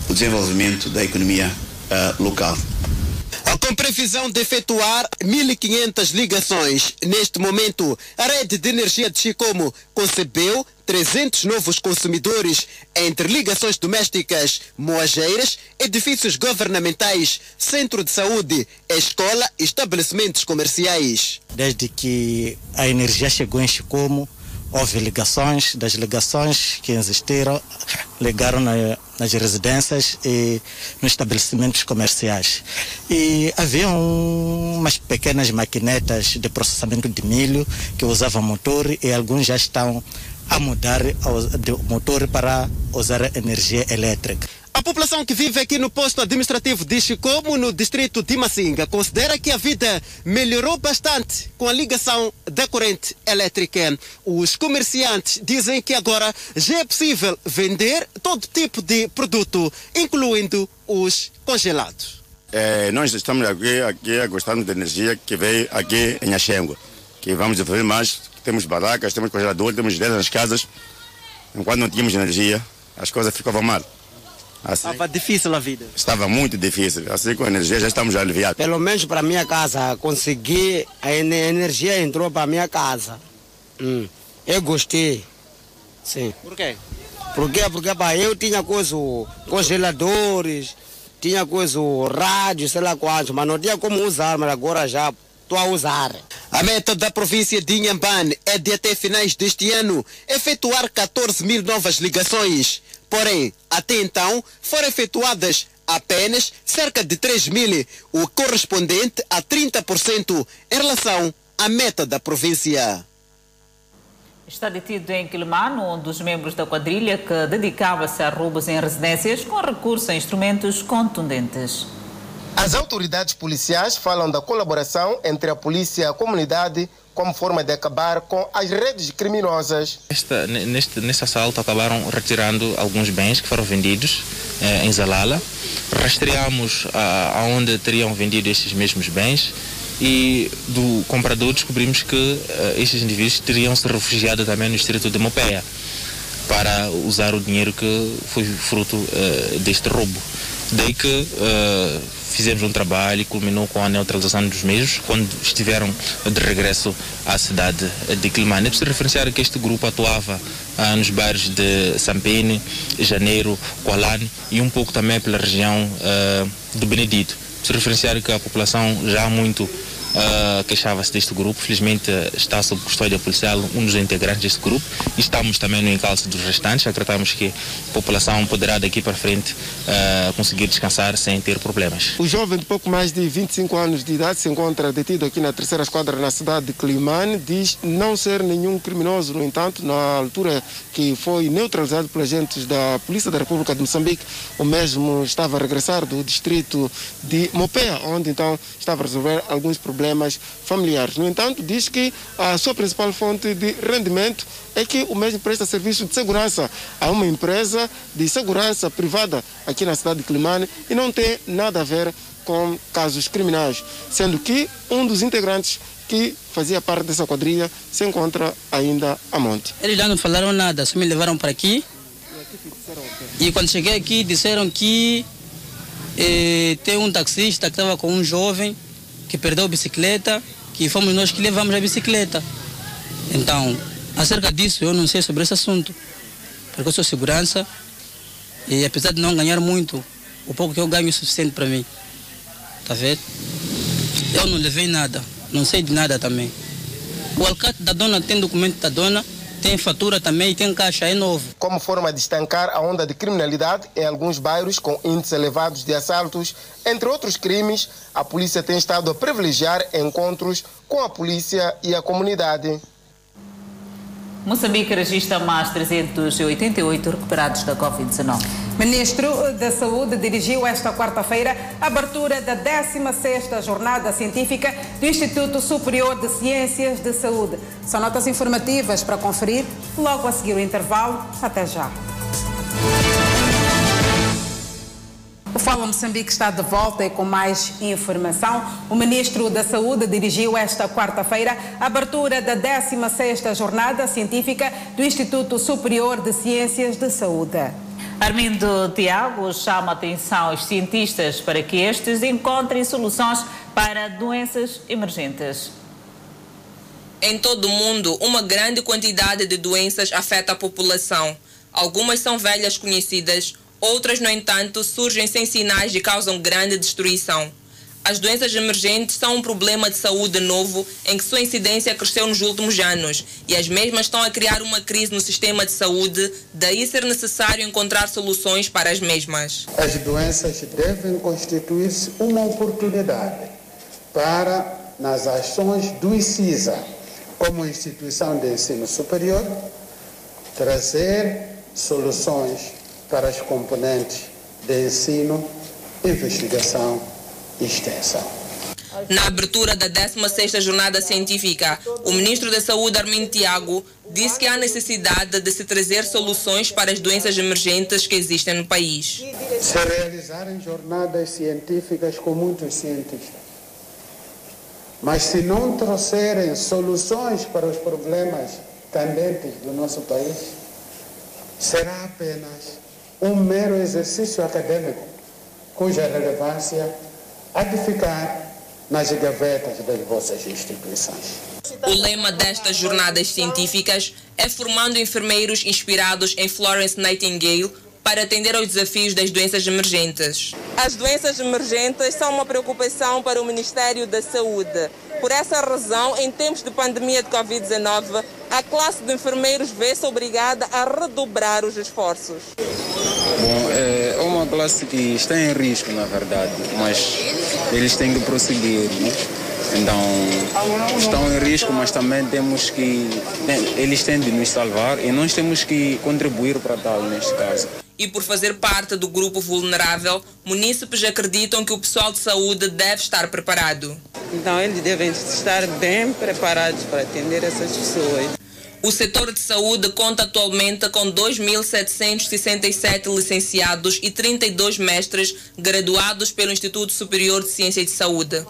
o desenvolvimento da economia uh, local. Com previsão de efetuar 1.500 ligações, neste momento, a rede de energia de Chicomo concebeu 300 novos consumidores entre ligações domésticas, moageiras, edifícios governamentais, centro de saúde, escola e estabelecimentos comerciais. Desde que a energia chegou em Chicomo, houve ligações, das ligações que existiram, ligaram na, nas residências e nos estabelecimentos comerciais. E havia um, umas pequenas maquinetas de processamento de milho que usavam motor e alguns já estão a mudar o motor para usar energia elétrica. A população que vive aqui no posto administrativo de Chicomo, no distrito de Massinga, considera que a vida melhorou bastante com a ligação da corrente elétrica. Os comerciantes dizem que agora já é possível vender todo tipo de produto, incluindo os congelados. É, nós estamos aqui, aqui gostando da energia que veio aqui em Axengo, que vamos desenvolver mais. Temos barracas, temos congelador, temos dentro nas casas. Enquanto não tínhamos energia, as coisas ficavam mal. Assim, estava difícil a vida. Estava muito difícil. Assim com a energia já estamos aliviados. Pelo menos para minha casa, consegui, a energia entrou para minha casa. Hum, eu gostei. Sim. Por quê? Por quê? Porque pá, eu tinha coisa, congeladores, tinha coisa, rádio, sei lá quantos, mas não tinha como usar, mas agora já estou a usar. A meta da província de Inhambane é de até finais deste ano efetuar 14 mil novas ligações. Porém, até então, foram efetuadas apenas cerca de 3 mil, o correspondente a 30% em relação à meta da província. Está detido em Quilmano um dos membros da quadrilha que dedicava-se a roubos em residências com recurso a instrumentos contundentes. As autoridades policiais falam da colaboração entre a polícia e a comunidade como forma de acabar com as redes criminosas. Esta, neste, nesse assalto acabaram retirando alguns bens que foram vendidos eh, em Zalala. Rastreamos ah, aonde teriam vendido esses mesmos bens e do comprador descobrimos que eh, esses indivíduos teriam se refugiado também no distrito de Mopeia para usar o dinheiro que foi fruto eh, deste roubo. Daí que fizemos um trabalho e culminou com a neutralização dos mesmos quando estiveram de regresso à cidade de Quilmane. É preciso referenciar que este grupo atuava ah, nos bairros de Sampene, Janeiro, Kualane e um pouco também pela região ah, do Benedito. É preciso referenciar que a população já há muito uh, queixava-se deste grupo. Felizmente está sob custódia policial um dos integrantes deste grupo. E estamos também no encalço dos restantes. Acreditamos que a população poderá daqui para frente uh, conseguir descansar sem ter problemas. O jovem de pouco mais de 25 anos de idade se encontra detido aqui na terceira esquadra na cidade de Climane. Diz não ser nenhum criminoso, no entanto, na altura que foi neutralizado pelos agentes da Polícia da República de Moçambique, o mesmo estava a regressar do distrito de Mopea, onde então estava a resolver alguns problemas problemas familiares. No entanto, diz que a sua principal fonte de rendimento é que o mesmo presta serviço de segurança a uma empresa de segurança privada aqui na cidade de Climane e não tem nada a ver com casos criminais, sendo que um dos integrantes que fazia parte dessa quadrilha se encontra ainda a monte. Eles já não falaram nada, só me levaram para aqui. E quando cheguei aqui disseram que eh, tem um taxista que estava com um jovem que perdeu a bicicleta, que fomos nós que levamos a bicicleta. Então, acerca disso, eu não sei sobre esse assunto, porque eu sou segurança e apesar de não ganhar muito, o pouco que eu ganho é suficiente para mim. Tá vendo? Eu não levei nada, não sei de nada também. O alcate da dona tem documento da dona, tem fatura também e tem caixa, é novo. Como forma de estancar a onda de criminalidade em alguns bairros com índices elevados de assaltos, entre outros crimes, a polícia tem estado a privilegiar encontros com a polícia e a comunidade. Moçambique registra mais 388 recuperados da Covid-19. Ministro da Saúde dirigiu esta quarta-feira a abertura da 16ª Jornada Científica do Instituto Superior de Ciências de Saúde. São notas informativas para conferir logo a seguir o intervalo. Até já. Fala Moçambique está de volta e com mais informação. O Ministro da Saúde dirigiu esta quarta-feira a abertura da 16ª Jornada Científica do Instituto Superior de Ciências de Saúde. Armindo Tiago chama a atenção aos cientistas para que estes encontrem soluções para doenças emergentes. Em todo o mundo, uma grande quantidade de doenças afeta a população. Algumas são velhas conhecidas, outras, no entanto, surgem sem sinais e causam grande destruição. As doenças emergentes são um problema de saúde novo em que sua incidência cresceu nos últimos anos e as mesmas estão a criar uma crise no sistema de saúde, daí ser necessário encontrar soluções para as mesmas. As doenças devem constituir-se uma oportunidade para, nas ações do ICISA, como instituição de ensino superior, trazer soluções para as componentes de ensino, investigação e extensão. Na abertura da 16ª Jornada Científica, o Ministro da Saúde, Armindo Tiago, disse que há necessidade de se trazer soluções para as doenças emergentes que existem no país. Se realizarem jornadas científicas com muitos cientistas, mas se não trouxerem soluções para os problemas candentes do nosso país, será apenas um mero exercício acadêmico, cuja relevância há de ficar nas gavetas das vossas instituições. O lema destas jornadas científicas é formando enfermeiros inspirados em Florence Nightingale para atender aos desafios das doenças emergentes. As doenças emergentes são uma preocupação para o Ministério da Saúde. Por essa razão, em tempos de pandemia de Covid-19, a classe de enfermeiros vê-se obrigada a redobrar os esforços. Bom, é uma classe que está em risco, na verdade, mas eles têm que prosseguir, né? Então, estão em risco, mas também temos que. Eles têm de nos salvar e nós temos que contribuir para tal, neste caso. E por fazer parte do grupo vulnerável, munícipes acreditam que o pessoal de saúde deve estar preparado. Então, eles devem estar bem preparados para atender essas pessoas. O setor de saúde conta atualmente com 2.767 licenciados e 32 mestres graduados pelo Instituto Superior de Ciência de Saúde.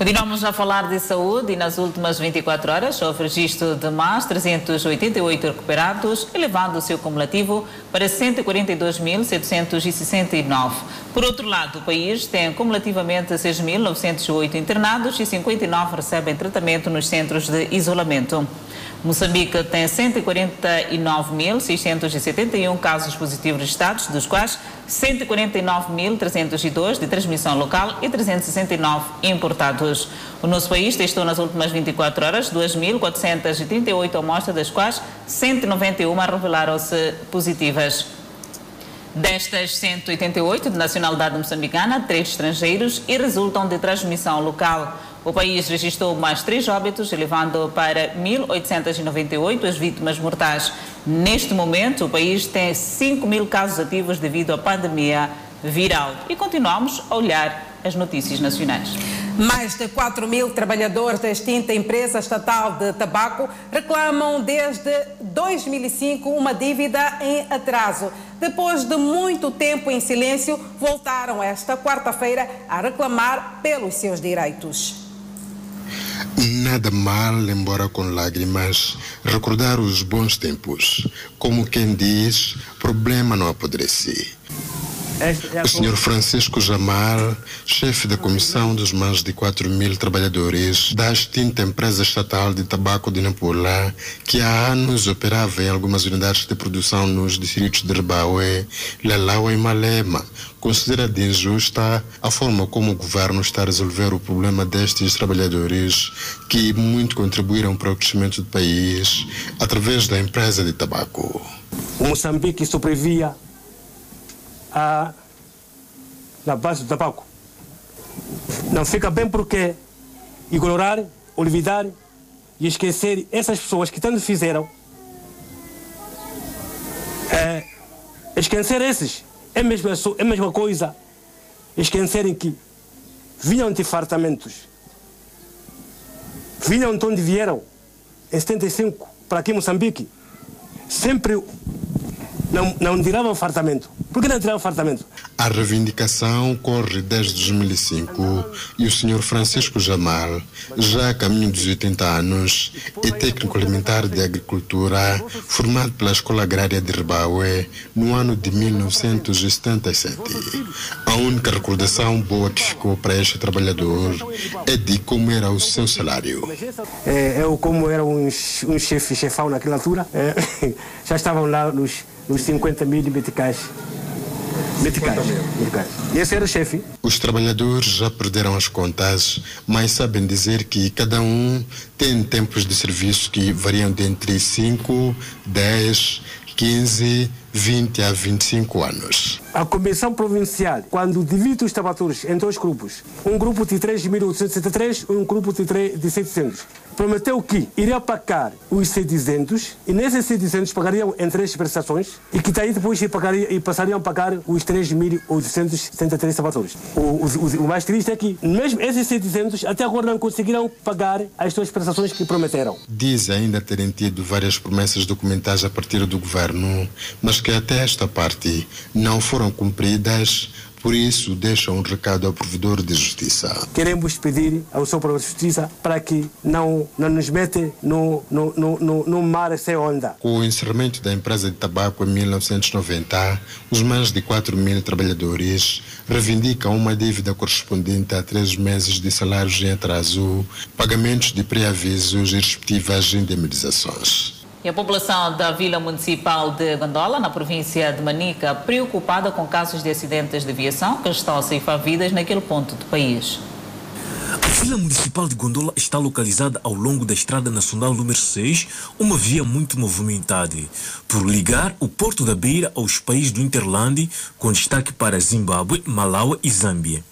Continuamos a falar de saúde e nas últimas 24 horas houve registro de mais 388 recuperados, elevando o seu cumulativo para 142.769. Por outro lado, o país tem cumulativamente 6.908 internados e 59 recebem tratamento nos centros de isolamento. Moçambique tem 149.671 casos positivos registrados, dos quais 149.302 de transmissão local e 369 importados. O nosso país testou nas últimas 24 horas 2.438 amostras, das quais 191 revelaram-se positivas. Destas 188 de nacionalidade moçambicana, três estrangeiros e resultam de transmissão local. O país registrou mais três óbitos, elevando para 1.898 as vítimas mortais. Neste momento, o país tem 5 mil casos ativos devido à pandemia viral. E continuamos a olhar as notícias nacionais. Mais de 4 mil trabalhadores da extinta empresa estatal de tabaco reclamam desde 2005 uma dívida em atraso. Depois de muito tempo em silêncio, voltaram esta quarta-feira a reclamar pelos seus direitos. Nada mal, embora com lágrimas, recordar os bons tempos. Como quem diz, problema não apodrece. O Sr. Francisco Jamal, chefe da comissão dos mais de 4 mil trabalhadores da extinta empresa estatal de tabaco de Nampula, que há anos operava em algumas unidades de produção nos distritos de Rebaue, Lalau e Malema, considera de injusta a forma como o governo está a resolver o problema destes trabalhadores que muito contribuíram para o crescimento do país através da empresa de tabaco. O Moçambique sobrevivia a, na base do tabaco. Não fica bem porque ignorar, olvidar e esquecer essas pessoas que tanto fizeram. É, esquecer esses é a mesma, é a mesma coisa. Esquecerem que vinham de fartamentos. Vinham de onde vieram, em 75, para aqui em Moçambique. Sempre não, não tiravam fartamento. Por que não tiravam fartamento? A reivindicação corre desde 2005 e o Sr. Francisco Jamal, já a caminho dos 80 anos, é técnico alimentar de agricultura, formado pela Escola Agrária de Ribaue no ano de 1977. A única recordação boa que ficou para este trabalhador é de como era o seu salário. É, eu, como era um, um chefe chefão naquela altura, é, já estavam lá nos, nos 50 mil meticais. Meticais. meticais. E esse era o chefe. Os trabalhadores já perderam as contas, mas sabem dizer que cada um tem tempos de serviço que variam de entre 5, 10, 15, 20 a 25 anos. A Comissão Provincial, quando divide os trabalhadores em dois grupos, um grupo de 3.873 e um grupo de, 3, de 700, prometeu que iria pagar os 700 e nesses 700 pagariam em três prestações e que daí depois pagaria, e passariam a pagar os 3.873 trabalhadores. O, o, o, mais triste é que mesmo esses 700 até agora não conseguiram pagar as suas prestações que prometeram. Diz ainda terem tido várias promessas documentadas a partir do governo, mas que até esta parte não foram cumpridas por isso, deixa um recado ao provedor de justiça. Queremos pedir ao seu provedor de justiça para que não, não nos mete no, no, no, no mar sem onda. Com o encerramento da empresa de tabaco em 1990, os mais de 4 mil trabalhadores reivindicam uma dívida correspondente a três meses de salários em atraso, pagamentos de pré-avisos e respectivas indemnizações. E a população da Vila Municipal de Gondola, na província de Manica, preocupada com casos de acidentes de aviação que estão a ceifar vidas naquele ponto do país. A Vila Municipal de Gondola está localizada ao longo da Estrada Nacional número 6, uma via muito movimentada, por ligar o Porto da Beira aos países do Interlande, com destaque para Zimbábue, Malawi e Zâmbia.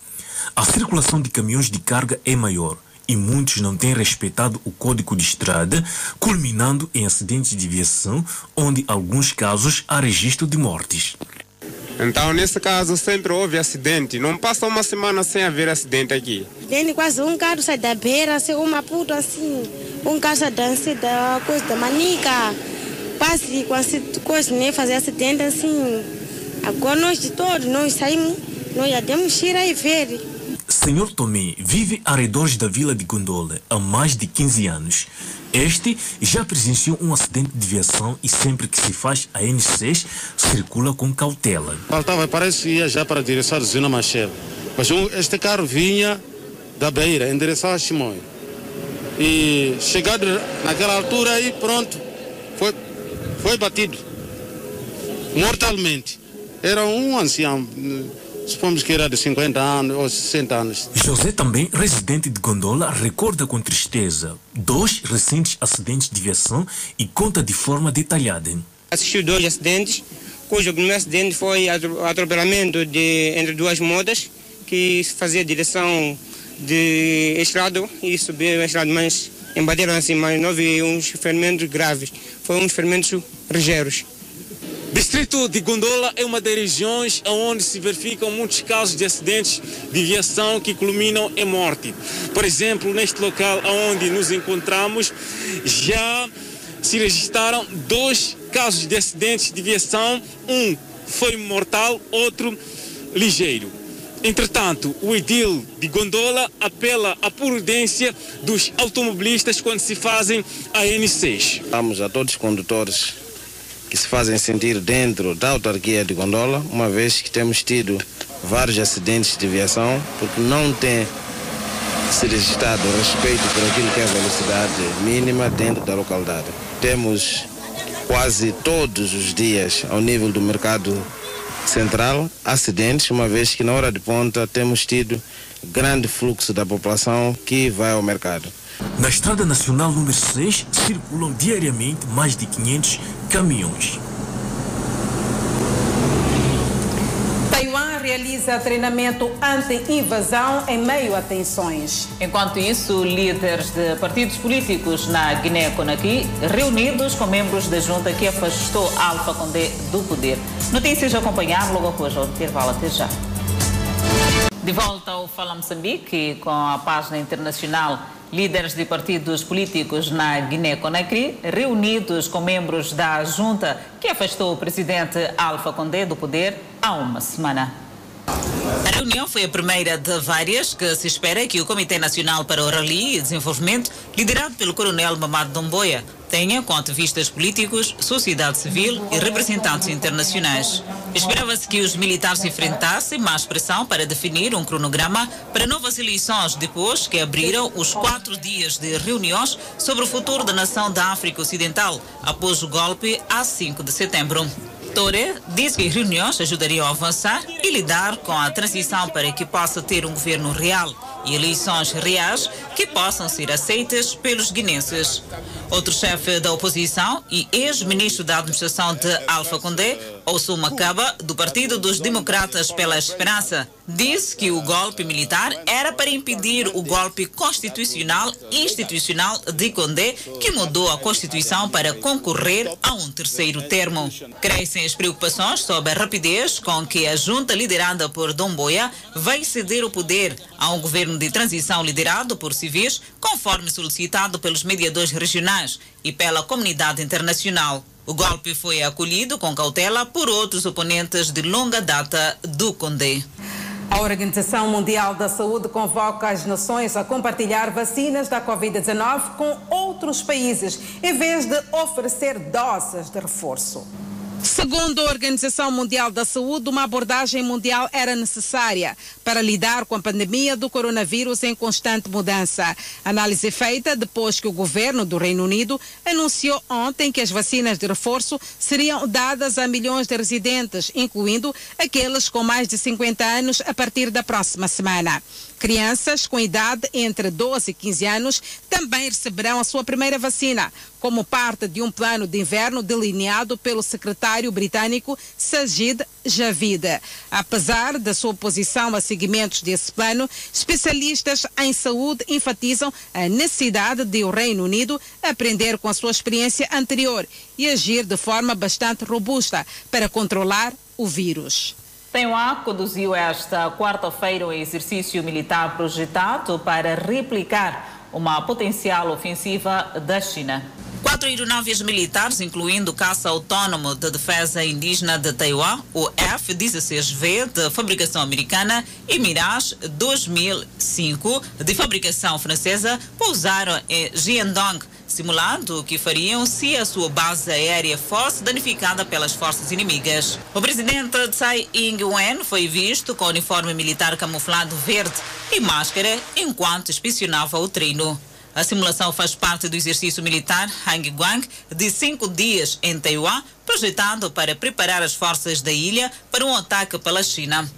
A circulação de caminhões de carga é maior e muitos não têm respeitado o código de estrada, culminando em acidentes de aviação, onde alguns casos há registro de mortes. Então, nesse caso, sempre houve acidente. Não passa uma semana sem haver acidente aqui. Tem quase um carro sai da beira, assim, uma puta assim. Um carro sai dança da coisa da manica. Quase com coisa, né? Fazer acidente assim. Agora nós de todos, nós saímos, nós já demos tira e ver. Senhor Tomé vive a redores da vila de Gondola há mais de 15 anos. Este já presenciou um acidente de aviação e sempre que se faz a N6 circula com cautela. Faltava, parece que ia já para a direção da Zona Machel. Mas este carro vinha da Beira, em direção a Chimoio. E chegado naquela altura aí, pronto, foi, foi batido mortalmente. Era um ancião supomos que era de 50 anos ou 60 anos. José, também residente de Gondola, recorda com tristeza dois recentes acidentes de aviação e conta de forma detalhada. Assistiu dois acidentes, cujo primeiro acidente foi atropelamento de, entre duas motas que fazia direção de estrado e subiu o estrado, mas embateram assim, mas não houve uns ferimentos graves, foram uns ferimentos ligeiros. Distrito de Gondola é uma das regiões onde se verificam muitos casos de acidentes de aviação que culminam em morte. Por exemplo, neste local onde nos encontramos, já se registraram dois casos de acidentes de aviação. Um foi mortal, outro ligeiro. Entretanto, o edil de Gondola apela à prudência dos automobilistas quando se fazem a N6. Vamos a todos os condutores que se fazem sentir dentro da autarquia de Gondola, uma vez que temos tido vários acidentes de viação, porque não tem se registrado respeito por aquilo que é a velocidade mínima dentro da localidade. Temos quase todos os dias, ao nível do mercado central, acidentes, uma vez que na hora de ponta temos tido grande fluxo da população que vai ao mercado. Na Estrada Nacional número 6 circulam diariamente mais de 500 caminhões. Taiwan realiza treinamento anti-invasão em meio a tensões. Enquanto isso, líderes de partidos políticos na Guiné-Conakry reunidos com membros da junta que afastou Alfa Condé do poder. Notícias a acompanhar logo após o intervalo. Até já. De volta ao Fala Moçambique com a página internacional. Líderes de partidos políticos na Guiné-Conakry, reunidos com membros da junta que afastou o presidente Alfa Condé do poder há uma semana. A reunião foi a primeira de várias que se espera que o Comitê Nacional para o Rally e Desenvolvimento, liderado pelo coronel Mamado Domboia, tenha com ativistas políticos, sociedade civil e representantes internacionais. Esperava-se que os militares enfrentassem mais pressão para definir um cronograma para novas eleições depois que abriram os quatro dias de reuniões sobre o futuro da nação da África Ocidental após o golpe a 5 de setembro. Tore diz que reuniões ajudariam a avançar e lidar com a transição para que possa ter um governo real e eleições reais que possam ser aceitas pelos guinenses. Outro chefe da oposição e ex-ministro da administração de Alfa Condé, Ossou Macaba, do Partido dos Democratas pela Esperança, disse que o golpe militar era para impedir o golpe constitucional institucional de Condé, que mudou a Constituição para concorrer a um terceiro termo. Crescem as preocupações sobre a rapidez com que a junta liderada por Domboia vai ceder o poder a um governo de transição liderado por civis, conforme solicitado pelos mediadores regionais e pela comunidade internacional. O golpe foi acolhido com cautela por outros oponentes de longa data do Condé. A Organização Mundial da Saúde convoca as nações a compartilhar vacinas da Covid-19 com outros países, em vez de oferecer doses de reforço. Segundo a Organização Mundial da Saúde, uma abordagem mundial era necessária para lidar com a pandemia do coronavírus em constante mudança. Análise feita depois que o governo do Reino Unido anunciou ontem que as vacinas de reforço seriam dadas a milhões de residentes, incluindo aqueles com mais de 50 anos, a partir da próxima semana. Crianças com idade entre 12 e 15 anos também receberão a sua primeira vacina, como parte de um plano de inverno delineado pelo secretário britânico Sajid Javid. Apesar da sua oposição a seguimentos desse plano, especialistas em saúde enfatizam a necessidade de o Reino Unido aprender com a sua experiência anterior e agir de forma bastante robusta para controlar o vírus. Taiwan conduziu esta quarta-feira um exercício militar projetado para replicar uma potencial ofensiva da China. Quatro aeronaves militares, incluindo o caça autônomo de defesa indígena de Taiwan, o F-16V, de fabricação americana, e Mirage 2005, de fabricação francesa, pousaram em Jiandong, simulando o que fariam se a sua base aérea fosse danificada pelas forças inimigas. O presidente Tsai Ing-wen foi visto com uniforme militar camuflado verde e máscara enquanto inspecionava o treino. A simulação faz parte do exercício militar Hangguang de cinco dias em Taiwan, projetado para preparar as forças da ilha para um ataque pela China.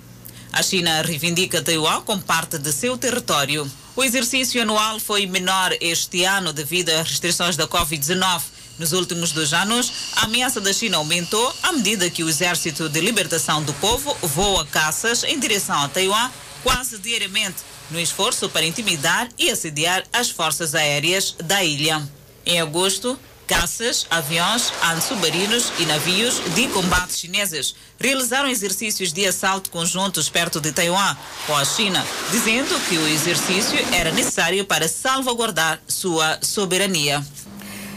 A China reivindica Taiwan como parte de seu território. O exercício anual foi menor este ano devido às restrições da Covid-19. Nos últimos dois anos, a ameaça da China aumentou à medida que o Exército de Libertação do Povo voa caças em direção a Taiwan quase diariamente, no esforço para intimidar e assediar as forças aéreas da ilha. Em agosto, caças, aviões, submarinos e navios de combate chineses realizaram exercícios de assalto conjuntos perto de Taiwan com a China, dizendo que o exercício era necessário para salvaguardar sua soberania.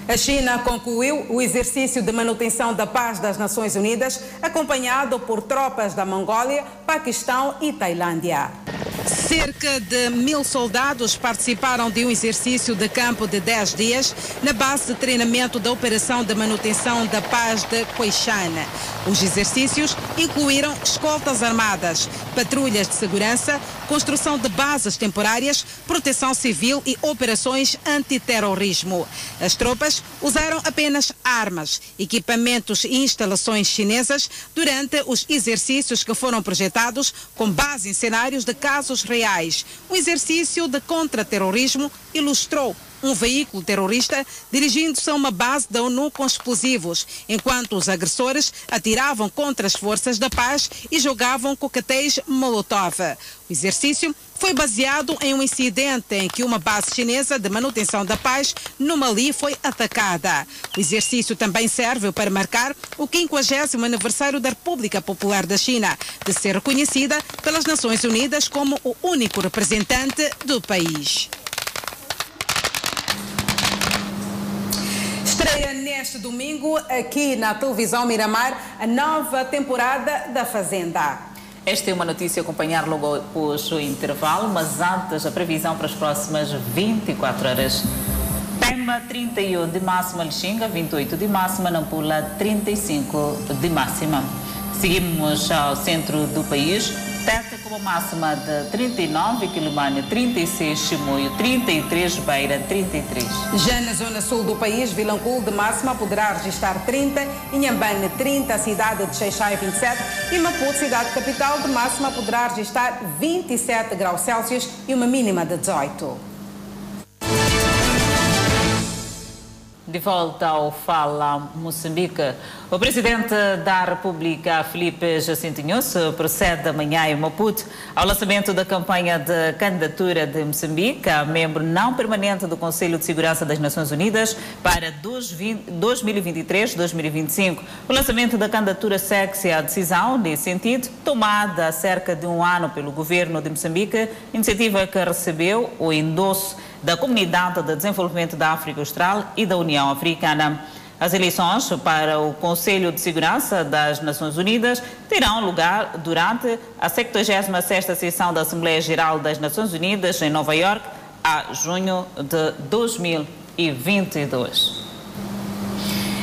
A China concluiu o exercício de manutenção da paz das Nações Unidas, acompanhado por tropas da Mongólia, Paquistão e Tailândia. Cerca de mil soldados participaram de um exercício de campo de 10 dias na base de treinamento da Operação de Manutenção da Paz de Coixana. Os exercícios incluíram escoltas armadas, patrulhas de segurança, construção de bases temporárias, proteção civil e operações antiterrorismo. As tropas usaram apenas armas, equipamentos e instalações chinesas durante os exercícios que foram projetados com base em cenários de casos reais. O exercício de contra-terrorismo ilustrou um veículo terrorista dirigindo-se a uma base da ONU com explosivos, enquanto os agressores atiravam contra as forças da paz e jogavam coquetéis Molotov. O exercício foi baseado em um incidente em que uma base chinesa de manutenção da paz no Mali foi atacada. O exercício também serve para marcar o 50 aniversário da República Popular da China, de ser reconhecida pelas Nações Unidas como o único representante do país. Estreia neste domingo aqui na televisão Miramar a nova temporada da Fazenda. Esta é uma notícia a acompanhar logo após o intervalo, mas antes a previsão para as próximas 24 horas. Tema 31 de máxima Lixinga, 28 de máxima Nampula, 35 de máxima. Seguimos ao centro do país. Tete com uma máxima de 39, Quilomane 36, Chimoio 33, Beira 33. Já na zona sul do país, Vilanculo de máxima poderá registrar 30, Inhambane 30, cidade de Xeixai 27 e Maputo, cidade capital, de máxima poderá registrar 27 graus Celsius e uma mínima de 18. De volta ao Fala Moçambique, o presidente da República, Felipe Jacinto Inhosso, procede amanhã em Maputo ao lançamento da campanha de candidatura de Moçambique a membro não permanente do Conselho de Segurança das Nações Unidas para 2023-2025. O lançamento da candidatura segue-se à decisão, nesse sentido, tomada há cerca de um ano pelo governo de Moçambique, iniciativa que recebeu o endosso da Comunidade de Desenvolvimento da África Austral e da União Africana. As eleições para o Conselho de Segurança das Nações Unidas terão lugar durante a 76ª sessão da Assembleia Geral das Nações Unidas em Nova York, a junho de 2022.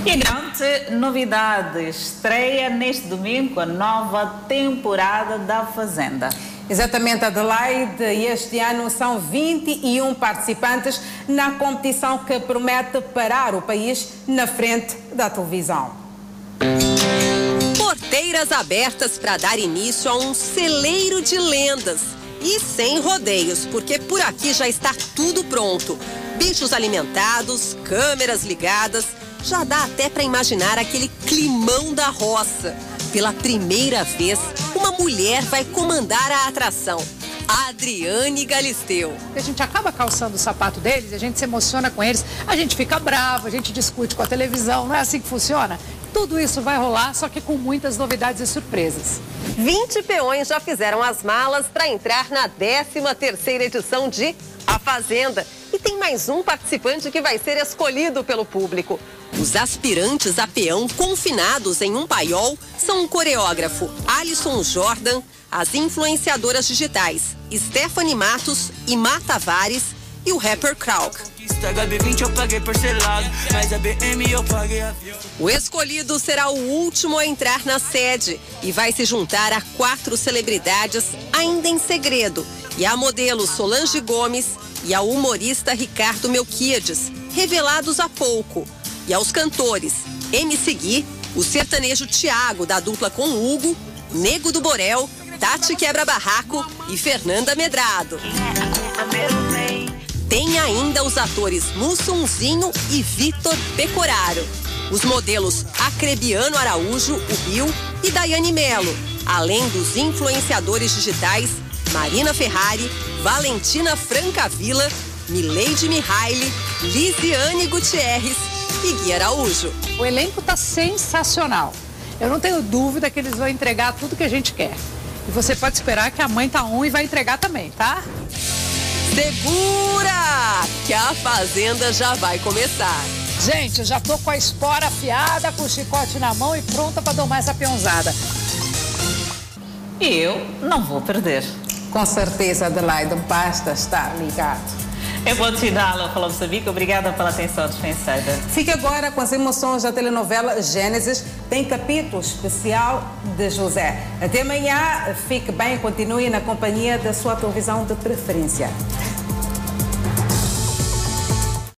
E grande novidade estreia neste domingo a nova temporada da Fazenda. Exatamente, Adelaide. E este ano são 21 participantes na competição que promete parar o país na frente da televisão. Porteiras abertas para dar início a um celeiro de lendas. E sem rodeios, porque por aqui já está tudo pronto. Bichos alimentados, câmeras ligadas. Já dá até para imaginar aquele climão da roça. Pela primeira vez, uma mulher vai comandar a atração. Adriane Galisteu. A gente acaba calçando o sapato deles, a gente se emociona com eles, a gente fica bravo, a gente discute com a televisão, não é assim que funciona? Tudo isso vai rolar, só que com muitas novidades e surpresas. 20 peões já fizeram as malas para entrar na 13ª edição de A Fazenda. E tem mais um participante que vai ser escolhido pelo público. Os aspirantes a peão confinados em um paiol são o coreógrafo Alisson Jordan, as influenciadoras digitais Stephanie Matos e Má Tavares e o rapper Krauk. O escolhido será o último a entrar na sede e vai se juntar a quatro celebridades ainda em segredo e a modelo Solange Gomes e ao humorista Ricardo Melquiades, revelados há pouco, e aos cantores MC Gui, o sertanejo Tiago, da dupla com Hugo, Nego do Borel, Tati Quebra Barraco e Fernanda Medrado. Tem ainda os atores Mussunzinho e Vitor Pecoraro. Os modelos Acrebiano Araújo, o Rio, e Daiane Melo, além dos influenciadores digitais Marina Ferrari, Valentina Francavilla, Mileide Mihaili, Lisiane Gutierrez e Gui Araújo. O elenco está sensacional. Eu não tenho dúvida que eles vão entregar tudo que a gente quer. E você pode esperar que a mãe tá on e vai entregar também, tá? Segura! Que a fazenda já vai começar. Gente, eu já tô com a espora afiada, com o chicote na mão e pronta para domar essa peãozada. E eu não vou perder. Com certeza, Adelaide, basta estar ligado. É bom sinal, Falou Moçambique. Obrigada pela atenção dispensada. Fique agora com as emoções da telenovela Gênesis. Tem capítulo especial de José. Até amanhã. Fique bem. Continue na companhia da sua televisão de preferência.